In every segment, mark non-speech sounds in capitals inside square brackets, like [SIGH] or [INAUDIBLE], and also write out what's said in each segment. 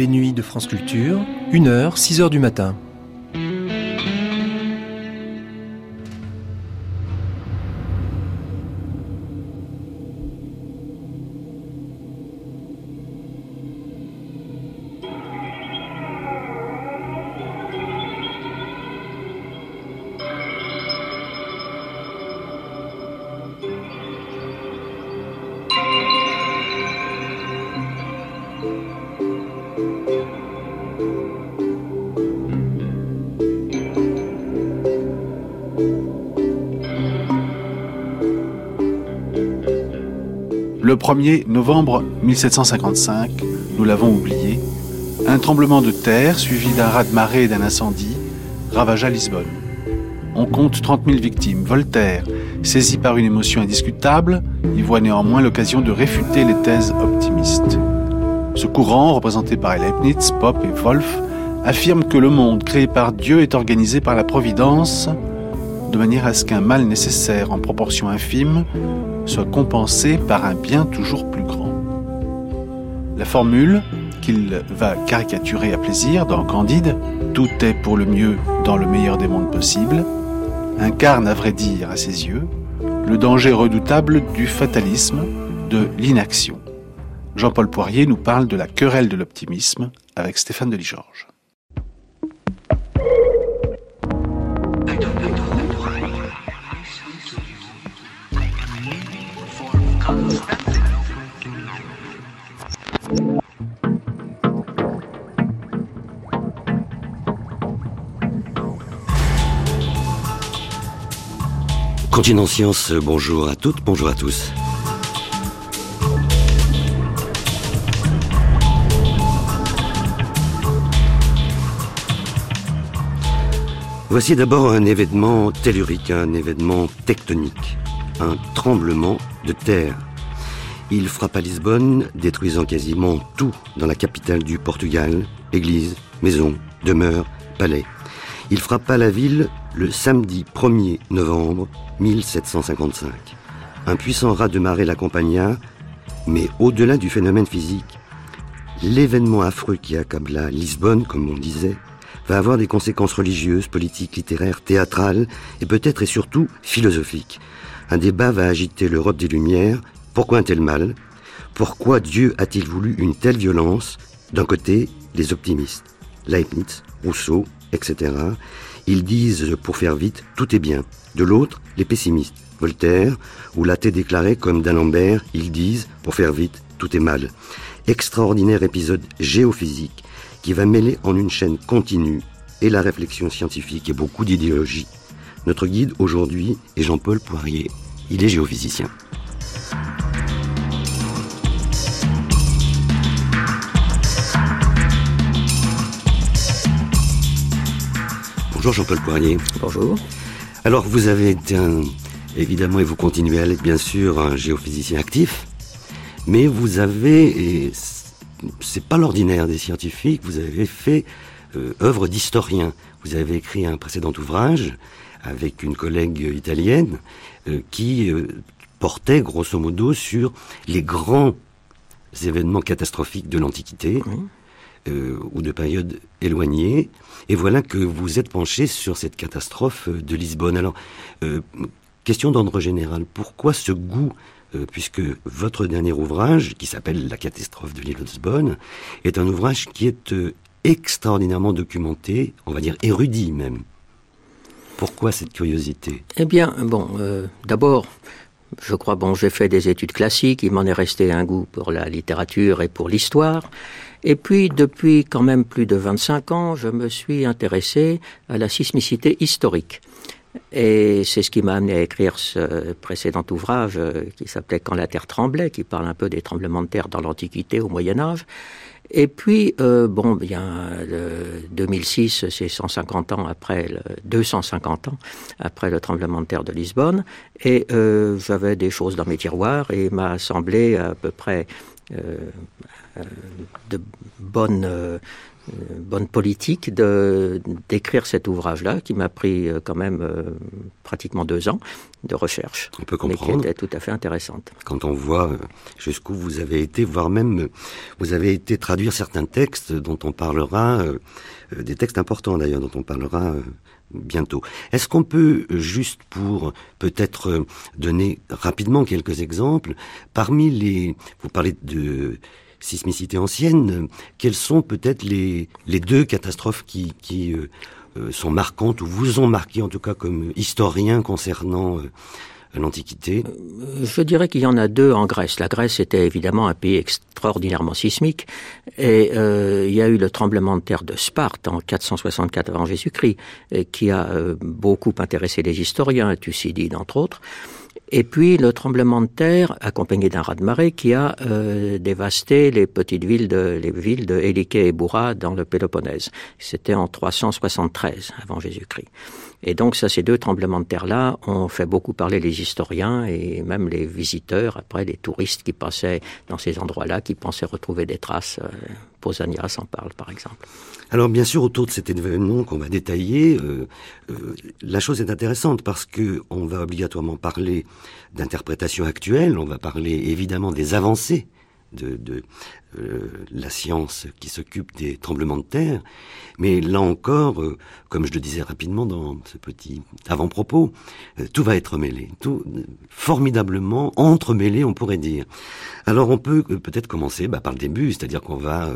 Les nuits de France Culture, 1h, 6h du matin. 1er novembre 1755, nous l'avons oublié, un tremblement de terre suivi d'un raz-de-marée et d'un incendie ravagea Lisbonne. On compte 30 000 victimes. Voltaire, saisi par une émotion indiscutable, y voit néanmoins l'occasion de réfuter les thèses optimistes. Ce courant, représenté par Leibniz, Pope et Wolff, affirme que le monde créé par Dieu est organisé par la Providence de manière à ce qu'un mal nécessaire en proportion infime soit compensé par un bien toujours plus grand. La formule, qu'il va caricaturer à plaisir dans Candide, tout est pour le mieux dans le meilleur des mondes possibles, incarne à vrai dire à ses yeux le danger redoutable du fatalisme, de l'inaction. Jean-Paul Poirier nous parle de la querelle de l'optimisme avec Stéphane Delis-Georges. Bonjour à toutes, bonjour à tous. Voici d'abord un événement tellurique, un événement tectonique, un tremblement de terre. Il frappe à Lisbonne, détruisant quasiment tout dans la capitale du Portugal, église, maison, demeure, palais. Il frappa la ville le samedi 1er novembre 1755. Un puissant raz de marée l'accompagna, mais au-delà du phénomène physique, l'événement affreux qui accabla Lisbonne, comme on disait, va avoir des conséquences religieuses, politiques, littéraires, théâtrales et peut-être et surtout philosophiques. Un débat va agiter l'Europe des Lumières. Pourquoi un tel mal? Pourquoi Dieu a-t-il voulu une telle violence? D'un côté, les optimistes, Leibniz, Rousseau, etc. Ils disent, pour faire vite, tout est bien. De l'autre, les pessimistes, Voltaire, ou l'athée déclaré comme d'Alembert, ils disent, pour faire vite, tout est mal. Extraordinaire épisode géophysique qui va mêler en une chaîne continue et la réflexion scientifique et beaucoup d'idéologie. Notre guide aujourd'hui est Jean-Paul Poirier. Il est géophysicien. Bonjour Jean-Paul Poirier. Bonjour. Alors vous avez été un, évidemment, et vous continuez à l'être bien sûr, un géophysicien actif, mais vous avez, et c'est pas l'ordinaire des scientifiques, vous avez fait euh, œuvre d'historien. Vous avez écrit un précédent ouvrage avec une collègue italienne euh, qui euh, portait grosso modo sur les grands événements catastrophiques de l'Antiquité. Euh, ou de périodes éloignées. Et voilà que vous êtes penché sur cette catastrophe de Lisbonne. Alors, euh, question d'ordre général, pourquoi ce goût euh, puisque votre dernier ouvrage, qui s'appelle La catastrophe de l'île de Lisbonne, est un ouvrage qui est extraordinairement documenté, on va dire érudit même. Pourquoi cette curiosité? Eh bien, bon, d'abord, je crois, bon, j'ai fait des études classiques, il m'en est resté un goût pour la littérature et pour l'histoire. Et puis, depuis quand même plus de 25 ans, je me suis intéressé à la sismicité historique. Et c'est ce qui m'a amené à écrire ce précédent ouvrage euh, qui s'appelait Quand la Terre tremblait, qui parle un peu des tremblements de terre dans l'Antiquité, au Moyen Âge. Et puis, euh, bon, bien, le 2006, c'est 150 ans après, le, 250 ans après le tremblement de terre de Lisbonne, et euh, j'avais des choses dans mes tiroirs, et il m'a semblé à peu près euh, euh de bonnes euh, bonne politique de d'écrire cet ouvrage-là, qui m'a pris euh, quand même euh, pratiquement deux ans de recherche. On peut comprendre. Mais qui était tout à fait intéressante. Quand on voit jusqu'où vous avez été, voire même vous avez été traduire certains textes dont on parlera, des textes importants d'ailleurs, dont on parlera bientôt. Est-ce qu'on peut, juste pour peut-être donner rapidement quelques exemples, parmi les... Vous parlez de sismicité ancienne, quelles sont peut-être les, les deux catastrophes qui, qui euh, euh, sont marquantes ou vous ont marqué en tout cas comme historien concernant euh, l'Antiquité Je dirais qu'il y en a deux en Grèce. La Grèce était évidemment un pays extraordinairement sismique et euh, il y a eu le tremblement de terre de Sparte en 464 avant Jésus-Christ qui a beaucoup intéressé les historiens, Thucydide entre autres. Et puis le tremblement de terre, accompagné d'un raz-de-marée, qui a euh, dévasté les petites villes de les villes de Éliké et Boura dans le Péloponnèse. C'était en 373 avant Jésus-Christ. Et donc ça, ces deux tremblements de terre-là ont fait beaucoup parler les historiens et même les visiteurs, après les touristes qui passaient dans ces endroits-là, qui pensaient retrouver des traces. Euh, Posania en parle, par exemple. Alors bien sûr, autour de cet événement qu'on va détailler, euh, euh, la chose est intéressante parce que on va obligatoirement parler d'interprétation actuelle, on va parler évidemment des avancées de, euh, la science qui s'occupe des tremblements de terre. Mais là encore, euh, comme je le disais rapidement dans ce petit avant-propos, euh, tout va être mêlé, tout formidablement entremêlé, on pourrait dire. Alors on peut peut-être commencer bah, par le début, c'est-à-dire qu'on va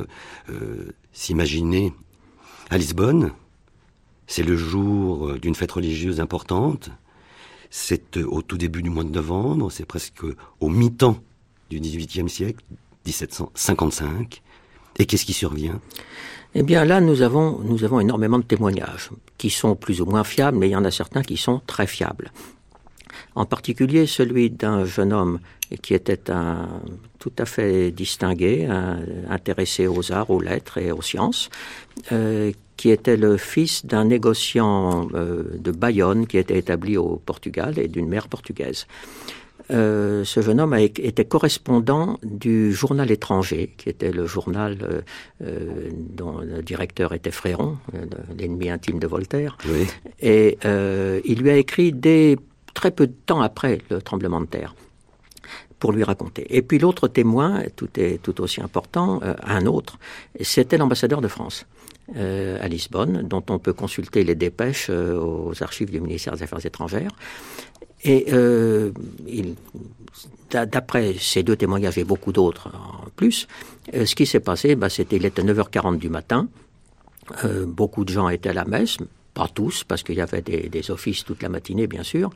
s'imaginer à Lisbonne. C'est le jour d'une fête religieuse importante. C'est au tout début du mois de novembre, c'est presque au mi-temps du XVIIIe siècle, 1755. Et qu'est-ce qui survient? Eh bien là, nous avons, énormément de témoignages qui sont plus ou moins fiables, mais il y en a certains qui sont très fiables. En particulier celui d'un jeune homme qui était un, tout à fait distingué, intéressé aux arts, aux lettres et aux sciences, euh, qui était le fils d'un négociant euh, de Bayonne qui était établi au Portugal et d'une mère portugaise. Euh, ce jeune homme a, était correspondant du journal étranger, qui était le journal euh, euh dont le directeur était Fréron, euh, l'ennemi intime de Voltaire. Oui. Et euh, il lui a écrit dès très peu de temps après le tremblement de terre pour lui raconter. Et puis l'autre témoin, tout est tout aussi important, un autre, c'était l'ambassadeur de France. Euh, à Lisbonne, dont on peut consulter les dépêches euh, aux archives du ministère des Affaires étrangères. Et euh, d'après ces deux témoignages et beaucoup d'autres en plus, ce qui s'est passé, bah, c'était il était 9h40 du matin. Beaucoup de gens étaient à la messe, pas tous, parce qu'il y avait des, offices toute la matinée, bien sûr.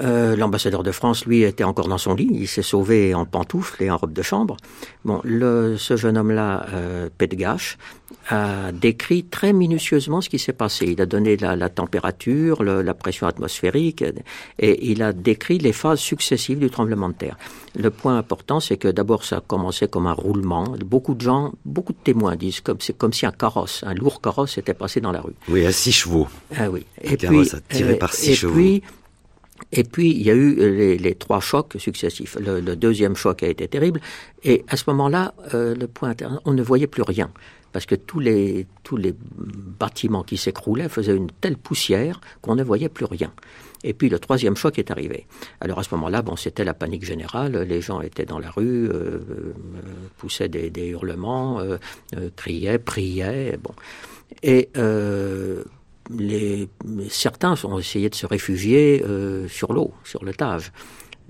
Euh, L'ambassadeur de France, lui, était encore dans son lit. Il s'est sauvé en pantoufles et en robe de chambre. Bon, le, ce jeune homme-là, euh, Petgache, a décrit très minutieusement ce qui s'est passé. Il a donné la, la température, le, la pression atmosphérique, et il a décrit les phases successives du tremblement de terre. Le point important, c'est que d'abord, ça a commencé comme un roulement. Beaucoup de gens, beaucoup de témoins disent comme c'est comme si un carrosse, un lourd carrosse, était passé dans la rue. Oui, à six chevaux. Ah oui. Et puis, tiré par six et chevaux. puis, et puis, il y a eu les, les trois chocs successifs. Le, deuxième choc a été terrible. Et à ce moment-là, euh, le point on ne voyait plus rien. Parce que tous les, tous les bâtiments qui s'écroulaient faisaient une telle poussière qu'on ne voyait plus rien. Et puis le troisième choc est arrivé. Alors à ce moment-là, bon, c'était la panique générale. Les gens étaient dans la rue, euh, euh, poussaient des, hurlements, euh, euh, criaient, priaient. Bon. Et euh, certains ont essayé de se réfugier euh, sur l'eau, sur le Tage.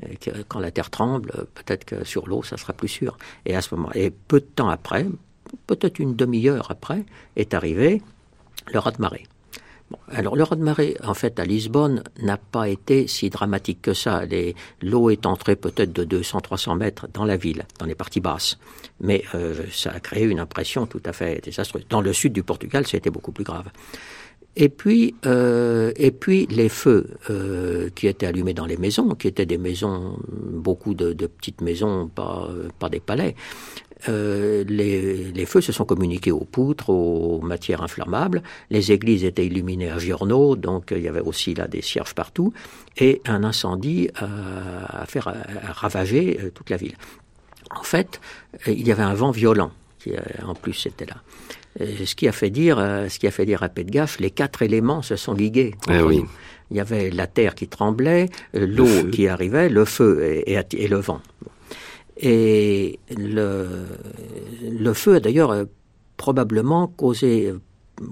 Et que, quand la terre tremble, peut-être que sur l'eau, ça sera plus sûr. Et à ce moment, et peu de temps après, peut-être une demi-heure après, est arrivé le raz de marée. Bon, alors le raz de marée, en fait, à Lisbonne, n'a pas été si dramatique que ça. L'eau est entrée peut-être de 200-300 mètres dans la ville, dans les parties basses. Mais euh, ça a créé une impression tout à fait désastreuse. Dans le sud du Portugal, été beaucoup plus grave. Et puis, euh, et puis les feux euh, qui étaient allumés dans les maisons, qui étaient des maisons, beaucoup de, de petites maisons, pas, pas des palais, euh, les, feux se sont communiqués aux poutres, aux matières inflammables. Les églises étaient illuminées à giorno, donc il y avait aussi là des cierges partout. Et un incendie a, fait ravager toute la ville. En fait, il y avait un vent violent qui, en plus, était là. ce qui a fait dire, ce qui a fait dire à Petgaf, les quatre éléments se sont ligués. Eh oui. Il y avait la terre qui tremblait, l'eau qui arrivait, le feu et, le vent. Et le, feu a d'ailleurs euh, probablement causé euh,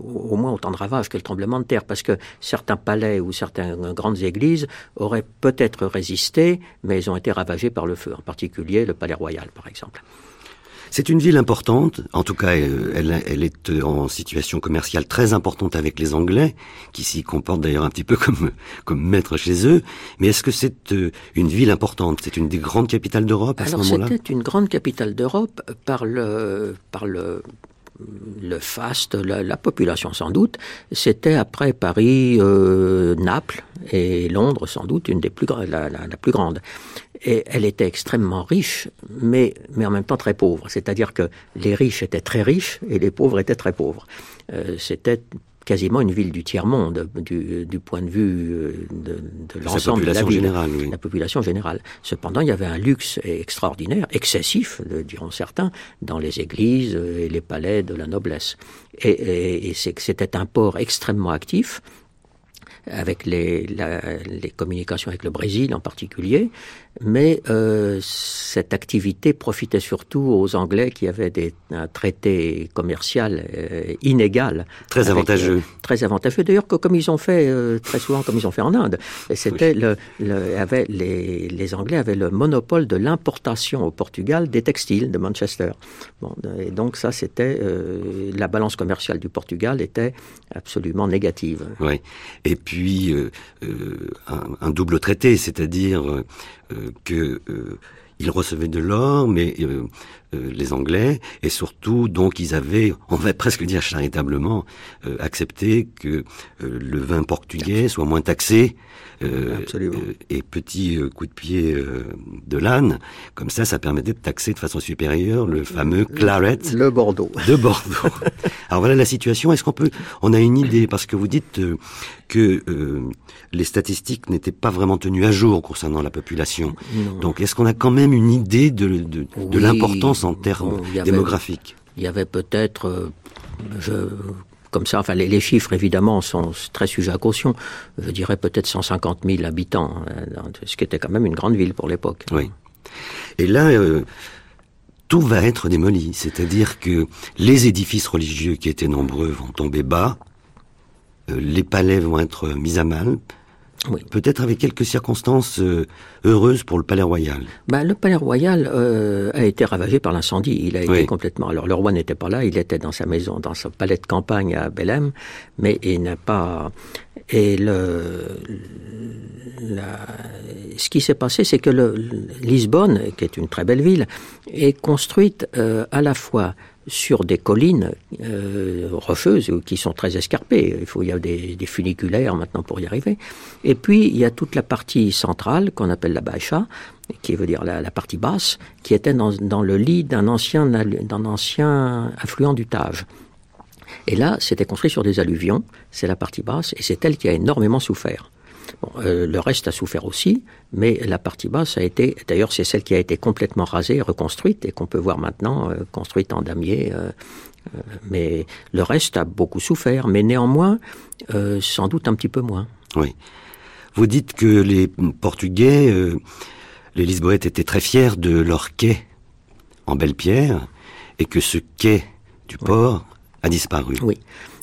au moins autant de ravages que le tremblement de terre, parce que certains palais ou certaines grandes églises auraient peut-être résisté, mais ils ont été ravagés par le feu, en particulier le palais royal, par exemple. C'est une ville importante, en tout cas euh, elle, elle, est euh, en situation commerciale très importante avec les Anglais, qui s'y comportent d'ailleurs un petit peu [LAUGHS] comme, comme maîtres chez eux. Mais est-ce que c'est euh, une ville importante? C'est une des grandes capitales d'Europe à ce moment-là? C'était une grande capitale d'Europe par le, par le le faste, la, population sans doute, c'était après Paris, euh, Naples et Londres sans doute une des plus la, la, plus grande. Et elle était extrêmement riche, mais, mais en même temps très pauvre. C'est-à-dire que les riches étaient très riches et les pauvres étaient très pauvres. Euh, c'était quasiment une ville du tiers-monde du, du, point de vue euh, de, de l'ensemble de la ville, générale, la population générale. Cependant, il y avait un luxe extraordinaire, excessif, diront certains, dans les églises et les palais de la noblesse. Et, et, et c'était un port extrêmement actif avec les, les communications avec le Brésil en particulier, mais euh, cette activité profitait surtout aux Anglais qui avaient des, un traité commercial euh, inégal. Très avantageux. Euh, très avantageux. D'ailleurs, comme ils ont fait euh, très souvent, comme ils ont fait en Inde. C'était le, le avait, les, les Anglais avaient le monopole de l'importation au Portugal des textiles de Manchester. Bon, et donc ça, c'était euh, la balance commerciale du Portugal était absolument négative. Oui. Et puis un, un, double traité, c'est-à-dire que euh, ils recevaient de l'or, mais euh, les Anglais, et surtout, donc, ils avaient, on va presque dire charitablement, accepté que le vin portugais soit moins taxé euh, euh, et petit euh, coup de pied de l'âne. Comme ça, ça permettait de taxer de façon supérieure le fameux claret. Le Bordeaux. De Bordeaux. [LAUGHS] Alors voilà la situation. Est-ce qu'on peut, on a une idée parce que vous dites que les statistiques n'étaient pas vraiment tenues à jour concernant la population. Donc est-ce qu'on a quand même une idée de, de, de l'importance en termes démographiques Il y avait peut-être, je comme ça. Enfin, les, chiffres, évidemment, sont très sujets à caution. Je dirais peut-être 150 000 habitants, hein, ce qui était quand même une grande ville pour l'époque. Oui. Et là, euh, tout va être démoli. C'est-à-dire que les édifices religieux qui étaient nombreux vont tomber bas, euh, les palais vont être mis à mal, oui. Peut-être avec quelques circonstances euh, heureuses pour le Palais Royal. Ben, le Palais Royal euh, a été ravagé par l'incendie. Il a été complètement. Alors le roi n'était pas là, il était dans sa maison, dans son palais de campagne à Belém, mais il n'a pas. Et le, la... ce qui s'est passé, c'est que le, Lisbonne, qui est une très belle ville, est construite euh, à la fois sur des collines euh, rocheuses qui sont très escarpées. Il faut il y a des, des, funiculaires maintenant pour y arriver. Et puis il y a toute la partie centrale qu'on appelle la Baixa, qui veut dire la, la partie basse, qui était dans, dans le lit d'un ancien d'un ancien affluent du Tage. Et là, c'était construit sur des alluvions. C'est la partie basse, et c'est elle qui a énormément souffert. Bon, euh, le reste a souffert aussi, mais la partie basse a été, d'ailleurs c'est celle qui a été complètement rasée, reconstruite, et qu'on peut voir maintenant euh, construite en damier. Euh, mais le reste a beaucoup souffert, mais néanmoins, sans doute un petit peu moins. Oui. Vous dites que les Portugais, les Lisboètes étaient très fiers de leur quai en belle pierre, et que ce quai du port a disparu. Oui.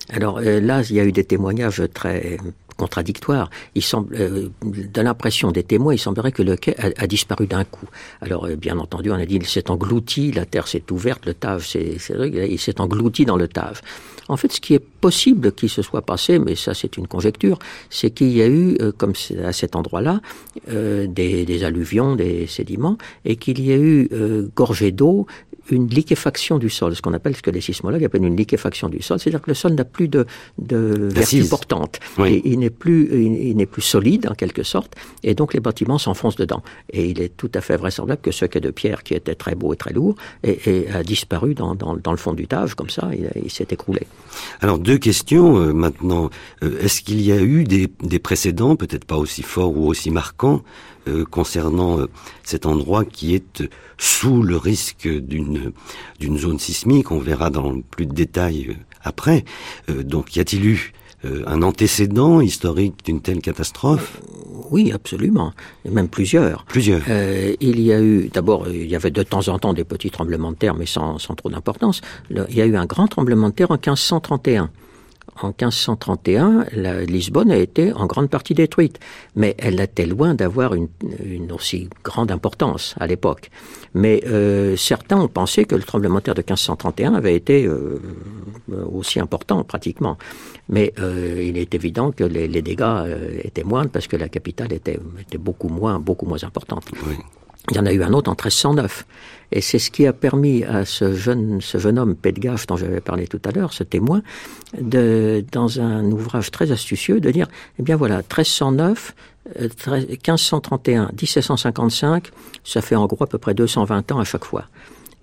Alors là, il y a eu des témoignages très contradictoire. Il semble, euh, de l'impression des témoins, il semblerait que le quai a, disparu d'un coup. Alors, euh, bien entendu, on a dit il s'est englouti, la terre s'est ouverte, le Tave, c'est, il s'est englouti dans le Tave. En fait, ce qui est possible qu'il se soit passé, mais ça c'est une conjecture, c'est qu'il y a eu, euh, comme à cet endroit-là, euh, des, des, alluvions, des sédiments, et qu'il y a eu euh, gorgée d'eau une liquéfaction du sol, ce qu'on appelle, ce que les sismologues appellent une liquéfaction du sol, c'est-à-dire que le sol n'a plus de, de vertu portante. Et il n'est plus, il, n'est plus solide, en quelque sorte, et donc les bâtiments s'enfoncent dedans. Et il est tout à fait vraisemblable que ce quai de pierre, qui était très beau et très lourd, et, a disparu dans, dans, dans, le fond du Tage, comme ça, il, il s'est écroulé. Alors, deux questions euh, maintenant. Euh, est-ce qu'il y a eu des, des précédents, peut-être pas aussi forts ou aussi marquants, euh, concernant cet endroit qui est sous le risque d'une d'une zone sismique? On verra dans plus de détails après. donc, y a-t-il eu un antécédent historique d'une telle catastrophe Oui, absolument, et même plusieurs. Plusieurs. il y a eu, d'abord, il y avait de temps en temps des petits tremblements de terre, mais sans, sans trop d'importance. Il y a eu un grand tremblement de terre en 1531 en 1531, la, Lisbonne a été en grande partie détruite, mais elle était loin d'avoir une, aussi grande importance à l'époque. Mais euh, certains ont pensé que le tremblement de terre de 1531 avait été euh, aussi important pratiquement. Mais euh, il est évident que les, dégâts étaient moindres parce que la capitale était, était beaucoup moins, beaucoup moins importante. Il y en a eu un autre en 1309. Et c'est ce qui a permis à ce jeune, ce jeune homme, Pedgaf, dont j'avais parlé tout à l'heure, ce témoin, de, dans un ouvrage très astucieux, de dire, eh bien voilà, 1309, 1531, 1755, ça fait en gros à peu près 220 ans à chaque fois.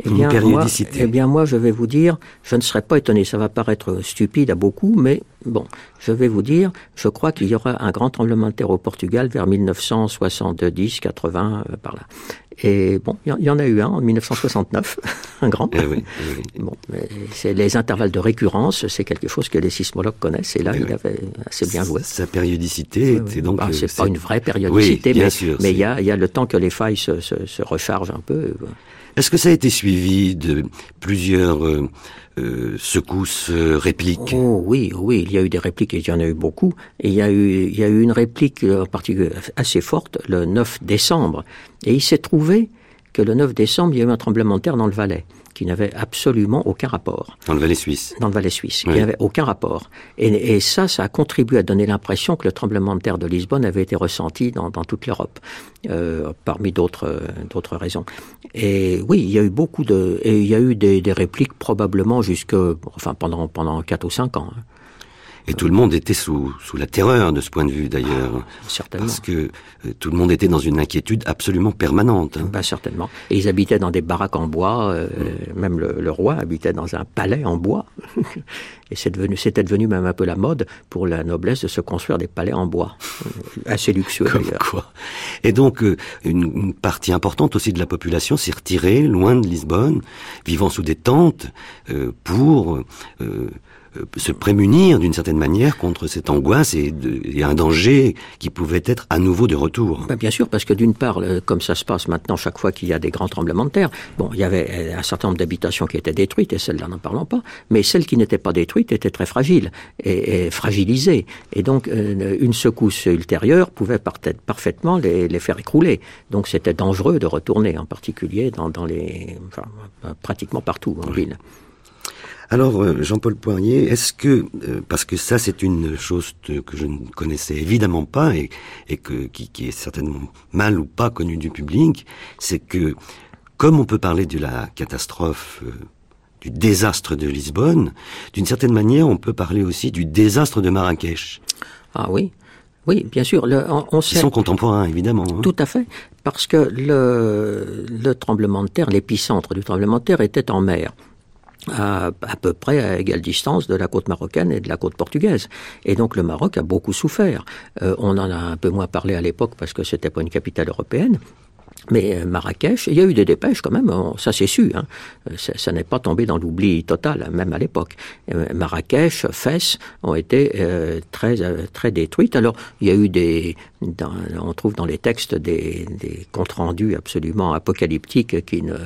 Eh bien, Moi, eh bien, moi, je vais vous dire, je ne serais pas étonné, ça va paraître stupide à beaucoup, mais bon, je vais vous dire, je crois qu'il y aura un grand tremblement de terre au Portugal vers 1970, 80, euh, par là. Et bon, il y, en a eu un en 1969, [LAUGHS] un grand. Eh oui, eh Bon, c'est les intervalles de récurrence, c'est quelque chose que les sismologues connaissent. Et là, eh il avait assez bien joué. Sa périodicité était donc. Ah, c'est pas une vraie périodicité, mais, mais il y a, y a le temps que les failles se, se, se rechargent un peu. Est-ce que ça a été suivi de plusieurs euh, euh, secousses, euh, répliques Oh oui, oui, il y a eu des répliques et il y en a eu beaucoup. Et il y a eu, il y a eu une réplique en particulier assez forte le 9 décembre. Et il s'est trouvé que le 9 décembre, il y a eu un tremblement de terre dans le Valais qui n'avait absolument aucun rapport. Dans le Valais suisse. Dans le Valais suisse, qui n'avait aucun rapport. Et, et, ça, ça a contribué à donner l'impression que le tremblement de terre de Lisbonne avait été ressenti dans, dans toute l'Europe, euh, parmi d'autres d'autres raisons. Et oui, il y a eu beaucoup de, et il y a eu des, des répliques probablement jusque, enfin pendant pendant quatre ou cinq ans. Hein. Et tout le monde était sous, sous la terreur de ce point de vue d'ailleurs. Ah, certainement. Parce que euh, tout le monde était dans une inquiétude absolument permanente. Hein. Ben, certainement. Et ils habitaient dans des baraques en bois. Euh, mm. Même le, le, roi habitait dans un palais en bois. [LAUGHS] Et c'est devenu, c'était devenu même un peu la mode pour la noblesse de se construire des palais en bois. Euh, [LAUGHS] assez luxueux d'ailleurs. Quoi. Et donc, une, une, partie importante aussi de la population s'est retirée loin de Lisbonne, vivant sous des tentes, euh, pour... Euh, se prémunir d'une certaine manière contre cette angoisse et, un danger qui pouvait être à nouveau de retour. Ben bien sûr, parce que d'une part, comme ça se passe maintenant chaque fois qu'il y a des grands tremblements de terre, bon, il y avait euh, un certain nombre d'habitations qui étaient détruites et celles-là n'en parlons pas, mais celles qui n'étaient pas détruites étaient très fragiles et, fragilisées. Et donc, euh, une secousse ultérieure pouvait parfaitement les, les, faire écrouler. Donc, c'était dangereux de retourner, en particulier dans, dans les, enfin, pratiquement partout en ville. Alors, euh, Jean-Paul Poirier, est-ce que, euh, parce que ça c'est une chose que je ne connaissais évidemment pas et, et que, qui, qui, est certainement mal ou pas connue du public, c'est que comme on peut parler de la catastrophe, euh, du désastre de Lisbonne, d'une certaine manière on peut parler aussi du désastre de Marrakech. Ah oui oui, bien sûr. Le, on, sait... Ils sont contemporains, évidemment. Hein. Tout à fait, parce que le, le tremblement de terre, l'épicentre du tremblement de terre était en mer à, à peu près à égale distance de la côte marocaine et de la côte portugaise. Et donc le Maroc a beaucoup souffert. Euh, on en a un peu moins parlé à l'époque parce que c'était pas une capitale européenne, mais euh, Marrakech, il y a eu des dépêches quand même, ça c'est su, hein. Euh, ça, n'est pas tombé dans l'oubli total, même à l'époque. Marrakech, Fès ont été très très détruites. Alors il y a eu des, on trouve dans les textes des, comptes rendus absolument apocalyptiques qui ne,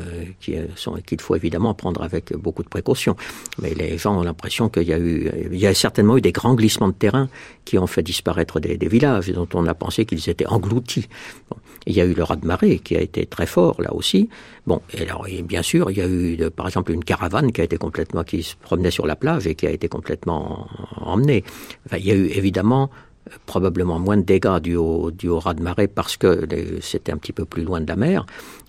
qui sont, qu'il faut évidemment prendre avec beaucoup de précautions. Mais les gens ont l'impression qu'il y a eu, il y a certainement eu des grands glissements de terrain qui ont fait disparaître des, des villages dont on a pensé qu'ils étaient engloutis. Bon. Il y a eu le raz-de-marée qui a été très fort là aussi. Bon, et alors bien sûr, il y a eu par exemple une caravane qui a été complètement qui se promenait sur la plage et qui a été complètement emmenée. Enfin, il y a eu évidemment probablement moins de dégâts du au, du au raz-de-marée parce que c'était un petit peu plus loin de la mer,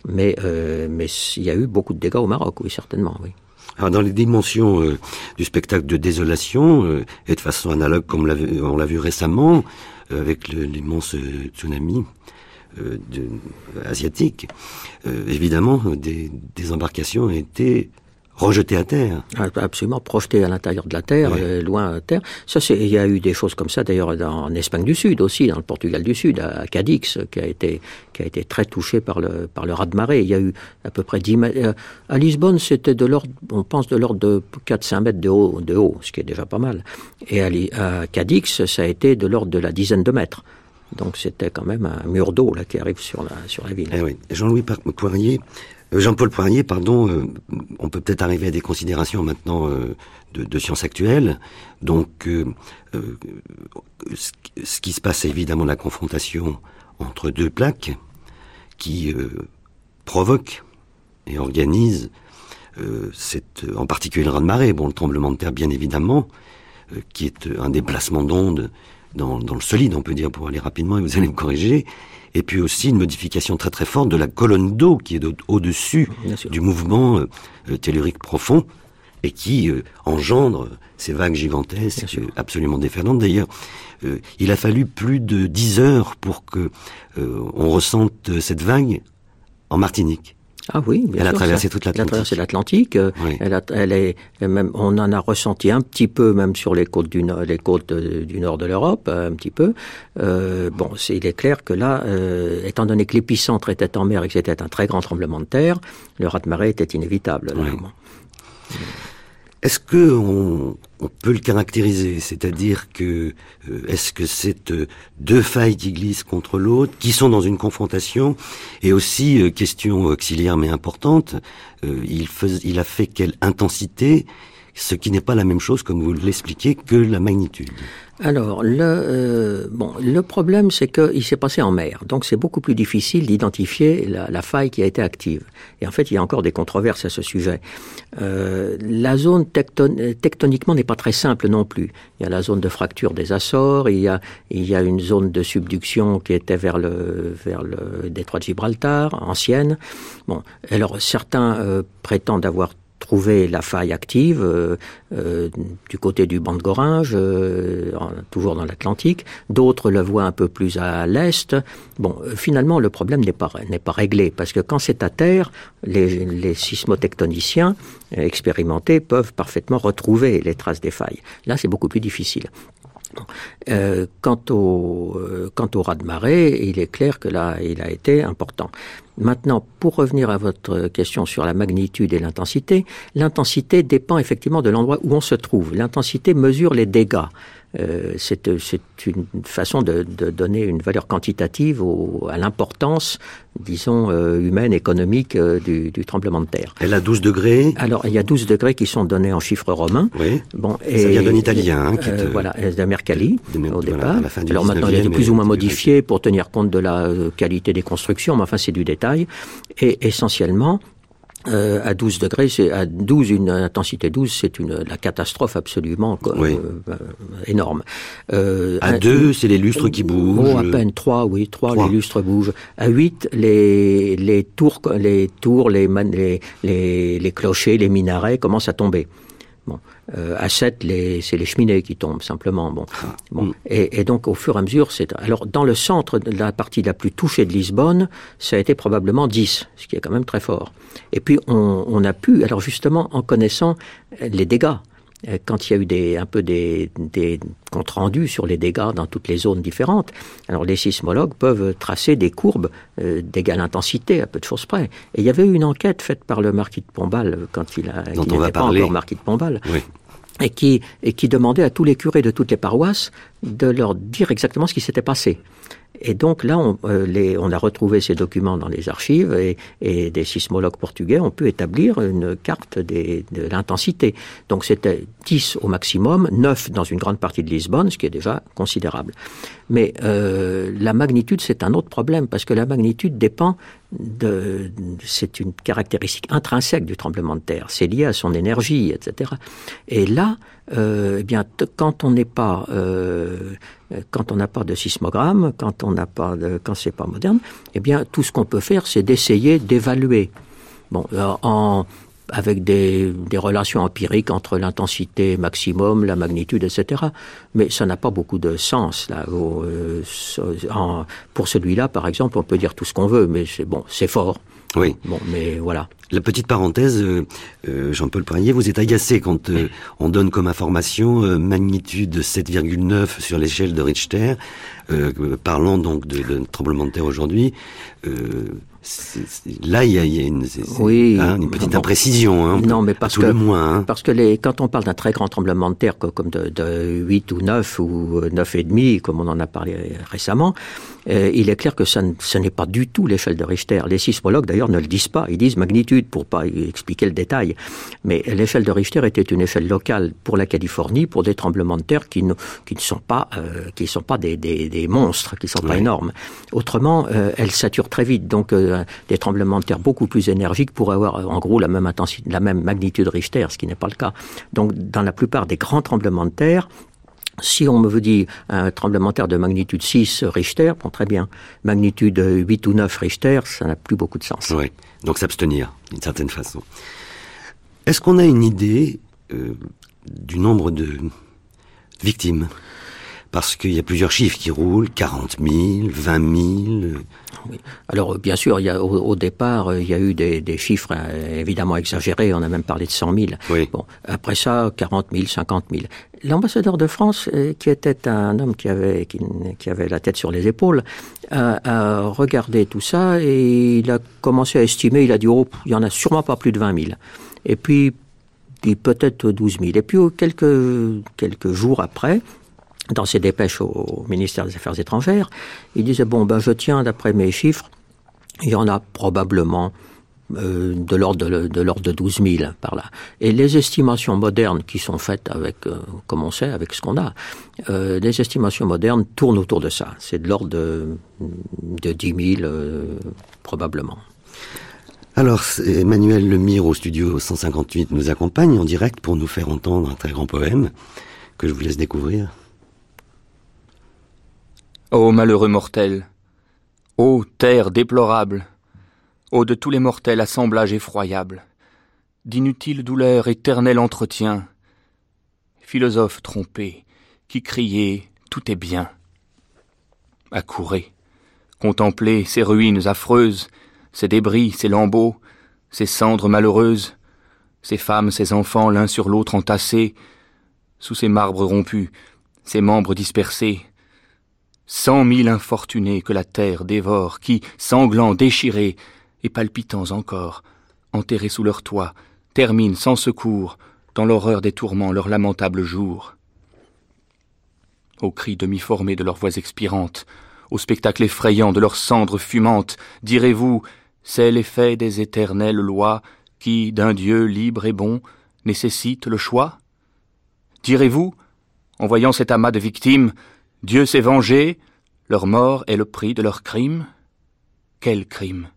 mais, euh, mais il y a eu beaucoup de dégâts au Maroc, oui, certainement, oui. Alors dans les dimensions euh, du spectacle de désolation, euh, et de façon analogue comme on l'a vu récemment, avec l'immense tsunami euh, de, asiatique, évidemment, des, des embarcations ont été rejeté à terre. Absolument, projeté à l'intérieur de la terre, oui. euh, loin à terre. Ça, c'est, il y a eu des choses comme ça d'ailleurs en Espagne du Sud aussi, dans le Portugal du Sud, à Cadix, qui a été qui a été très touché par le par le raz de marée. Il y a eu à peu près 10 mètres. À Lisbonne, c'était de l'ordre, on pense de l'ordre de 4-5 mètres de haut, de haut, ce qui est déjà pas mal. Et à, à Cadix, ça a été de l'ordre de la dizaine de mètres. Donc c'était quand même un mur d'eau là qui arrive sur la ville. Eh oui. Jean-Louis Poirier Jean-Paul Poirier, pardon, euh, on peut peut-être arriver à des considérations maintenant euh, de, de sciences actuelles. Donc, euh, ce, qui se passe, évidemment la confrontation entre deux plaques qui provoquent et organisent, cette, en particulier le raz-de-marée, bon, le tremblement de terre, bien évidemment, qui est un déplacement d'ondes dans, dans, le solide, on peut dire, pour aller rapidement, et vous allez me corriger, et puis aussi une modification très très forte de la colonne d'eau qui est au-dessus du mouvement euh, tellurique profond et qui euh, engendre ces vagues gigantesques absolument déferlantes. D'ailleurs, euh, il a fallu plus de dix heures pour que euh, on ressente cette vague en Martinique. Ah oui, bien elle sûr, a traversé ça, toute l'Atlantique. Elle a traversé l'Atlantique. Oui. Elle, a, elle est même, on en a ressenti un petit peu même sur les côtes du nord, les côtes du nord de l'Europe, un petit peu. Euh, bon, il est clair que là, euh, étant donné que l'épicentre était en mer et que c'était un très grand tremblement de terre, le raz-de-marée était inévitable. Oui. Est-ce que on, peut le caractériser, c'est-à-dire que euh, est-ce que c'est euh, deux failles qui glissent contre l'autre, qui sont dans une confrontation, et aussi euh, question auxiliaire mais importante, euh, il, fais, il a fait quelle intensité, ce qui n'est pas la même chose, comme vous l'expliquez, que la magnitude. Alors, le, euh, bon, le problème, c'est qu'il s'est passé en mer. Donc, c'est beaucoup plus difficile d'identifier la, faille qui a été active. Et en fait, il y a encore des controverses à ce sujet. Euh, la zone tecton tectoniquement n'est pas très simple non plus. Il y a la zone de fracture des Açores, il y a, il y a une zone de subduction qui était vers le, vers le détroit de Gibraltar, ancienne. Bon, alors, certains euh, prétendent avoir trouver la faille active euh, euh, du côté du banc de Goringe, euh, toujours dans l'Atlantique. D'autres le voient un peu plus à l'est. Bon, euh, finalement, le problème n'est pas n'est pas réglé parce que quand c'est à terre, les, les sismotectoniciens expérimentés peuvent parfaitement retrouver les traces des failles. Là, c'est beaucoup plus difficile. Euh, quant au, euh, quant au raz de marée, il est clair que là, il a été important. Maintenant, pour revenir à votre question sur la magnitude et l'intensité, l'intensité dépend effectivement de l'endroit où on se trouve. L'intensité mesure les dégâts. Euh, c'est une façon de, de, donner une valeur quantitative au, à l'importance, disons, euh, humaine, économique euh, du, du, tremblement de terre. Elle a 12 degrés Alors, il y a 12 degrés qui sont donnés en chiffres romains. Oui. Bon, et, Ça vient d'un italien. Hein, qui te... voilà, de Mercalli, de, au départ. Voilà, Alors maintenant, il a été plus ou moins modifié pour tenir compte de la qualité des constructions, mais enfin, c'est du détail. Et essentiellement, euh, à 12 degrés, c'est à 12 une intensité 12, c'est une la catastrophe absolument oui. euh, énorme. Euh, à 2, c'est les lustres qui bougent. Oh, à peine 3, oui, 3, 3, les lustres bougent. À 8, les les tours les tours les les les, les clochers, les minarets commencent à tomber. Bon. Euh, à 7, c'est les cheminées qui tombent simplement. Bon, Ah, bon. Mm. Et, et, donc au fur et à mesure, c'est alors dans le centre de la partie la plus touchée de Lisbonne, ça a été probablement 10, ce qui est quand même très fort. Et puis on, on a pu, alors justement en connaissant les dégâts, euh, quand il y a eu des, un peu des, des comptes rendus sur les dégâts dans toutes les zones différentes, alors les sismologues peuvent tracer des courbes euh, d'égale intensité à peu de choses près. Et il y avait eu une enquête faite par le marquis de Pombal quand il, a, Dont il n'était pas encore marquis de Pombal. Oui et qui, et qui demandait à tous les curés de toutes les paroisses de leur dire exactement ce qui s'était passé. Et donc là, on, euh, les, on, a retrouvé ces documents dans les archives et, et, des sismologues portugais ont pu établir une carte des, de l'intensité. Donc c'était 10 au maximum, 9 dans une grande partie de Lisbonne, ce qui est déjà considérable. Mais euh, la magnitude, c'est un autre problème, parce que la magnitude dépend C'est une caractéristique intrinsèque du tremblement de terre. C'est lié à son énergie, etc. Et là, euh, eh bien, quand on n'est pas... Euh, quand on n'a pas de sismogramme, quand on n'a pas de, quand c'est pas moderne, eh bien, tout ce qu'on peut faire, c'est d'essayer d'évaluer. Bon, euh, en, avec des, des, relations empiriques entre l'intensité maximum, la magnitude, etc. Mais ça n'a pas beaucoup de sens. Là. Euh, en, pour celui-là, par exemple, on peut dire tout ce qu'on veut, mais c'est bon, c'est fort. Oui. Bon, mais voilà. La petite parenthèse, euh, euh Jean-Paul Poirier, vous êtes agacé quand euh, on donne comme information euh, magnitude 7,9 sur l'échelle de Richter, parlant donc de, de tremblement de terre aujourd'hui là, il y a, il y a une, oui, hein, une, petite bon, imprécision, hein, non, mais parce que, le moins. Hein. Parce que les, quand on parle d'un très grand tremblement de terre, comme de, de 8 ou 9 ou 9 et demi, comme on en a parlé récemment, euh, il est clair que ça, ce n'est pas du tout l'échelle de Richter. Les sismologues, d'ailleurs, ne le disent pas. Ils disent magnitude pour pas expliquer le détail. Mais l'échelle de Richter était une échelle locale pour la Californie, pour des tremblements de terre qui ne, qui ne sont pas, euh, qui sont pas des, des, des, monstres, qui ne sont oui. pas énormes. Autrement, euh, elle sature très vite. Donc, euh, des tremblements de terre beaucoup plus énergiques pourraient avoir, euh, en gros, la même intensité, la même magnitude Richter, ce qui n'est pas le cas. Donc, dans la plupart des grands tremblements de terre, si on me dire un tremblement de terre de magnitude 6 Richter, bon, très bien. Magnitude 8 ou 9 Richter, ça n'a plus beaucoup de sens. Oui, donc s'abstenir, d'une certaine façon. Est-ce qu'on a une idée euh, du nombre de victimes parce qu'il y a plusieurs chiffres qui roulent, 40 000, 20 000. Oui. Alors bien sûr, il y a, au, au, départ, il y a eu des, des chiffres euh, évidemment exagérés. On a même parlé de 100 000. Oui. Bon, après ça, 40 000, 50 000. L'ambassadeur de France, euh, qui était un homme qui avait qui, qui avait la tête sur les épaules, a, a, regardé tout ça et il a commencé à estimer. Il a dit oh, il y en a sûrement pas plus de 20 000. Et puis puis peut-être 12 000. Et puis quelques quelques jours après, dans ses dépêches au ministère des Affaires étrangères, il disait bon ben je tiens d'après mes chiffres, il y en a probablement euh, de l'ordre de, de l'ordre de 12 000 par là. Et les estimations modernes qui sont faites avec, euh, comme on sait, avec ce qu'on a, euh, les estimations modernes tournent autour de ça. C'est de l'ordre de, de 10 000 probablement. Alors, Emmanuel Lemire au studio 158 nous accompagne en direct pour nous faire entendre un très grand poème que je vous laisse découvrir. Ô malheureux mortel, ô terre déplorable, ô de tous les mortels assemblage effroyable, d'inutiles douleurs éternel entretien, philosophe trompé, qui criait tout est bien. Accourez, contemplez ces ruines affreuses, ces débris, ces lambeaux, ces cendres malheureuses, ces femmes, ces enfants l'un sur l'autre entassés, sous ces marbres rompus, ces membres dispersés, Cent mille infortunés que la terre dévore, qui, sanglants, déchirés, et palpitants encore, enterrés sous leur toit, terminent sans secours, dans l'horreur des tourments, leur lamentable jour. Aux cris demi-formés de leurs voix expirantes, au spectacle effrayant de leurs cendres fumantes, direz-vous, c'est l'effet des éternelles lois qui, d'un Dieu libre et bon, nécessite le choix? Direz-vous, en voyant cet amas de victimes, Dieu s'est vengé, leur mort est le prix de leur crime. Quel crime?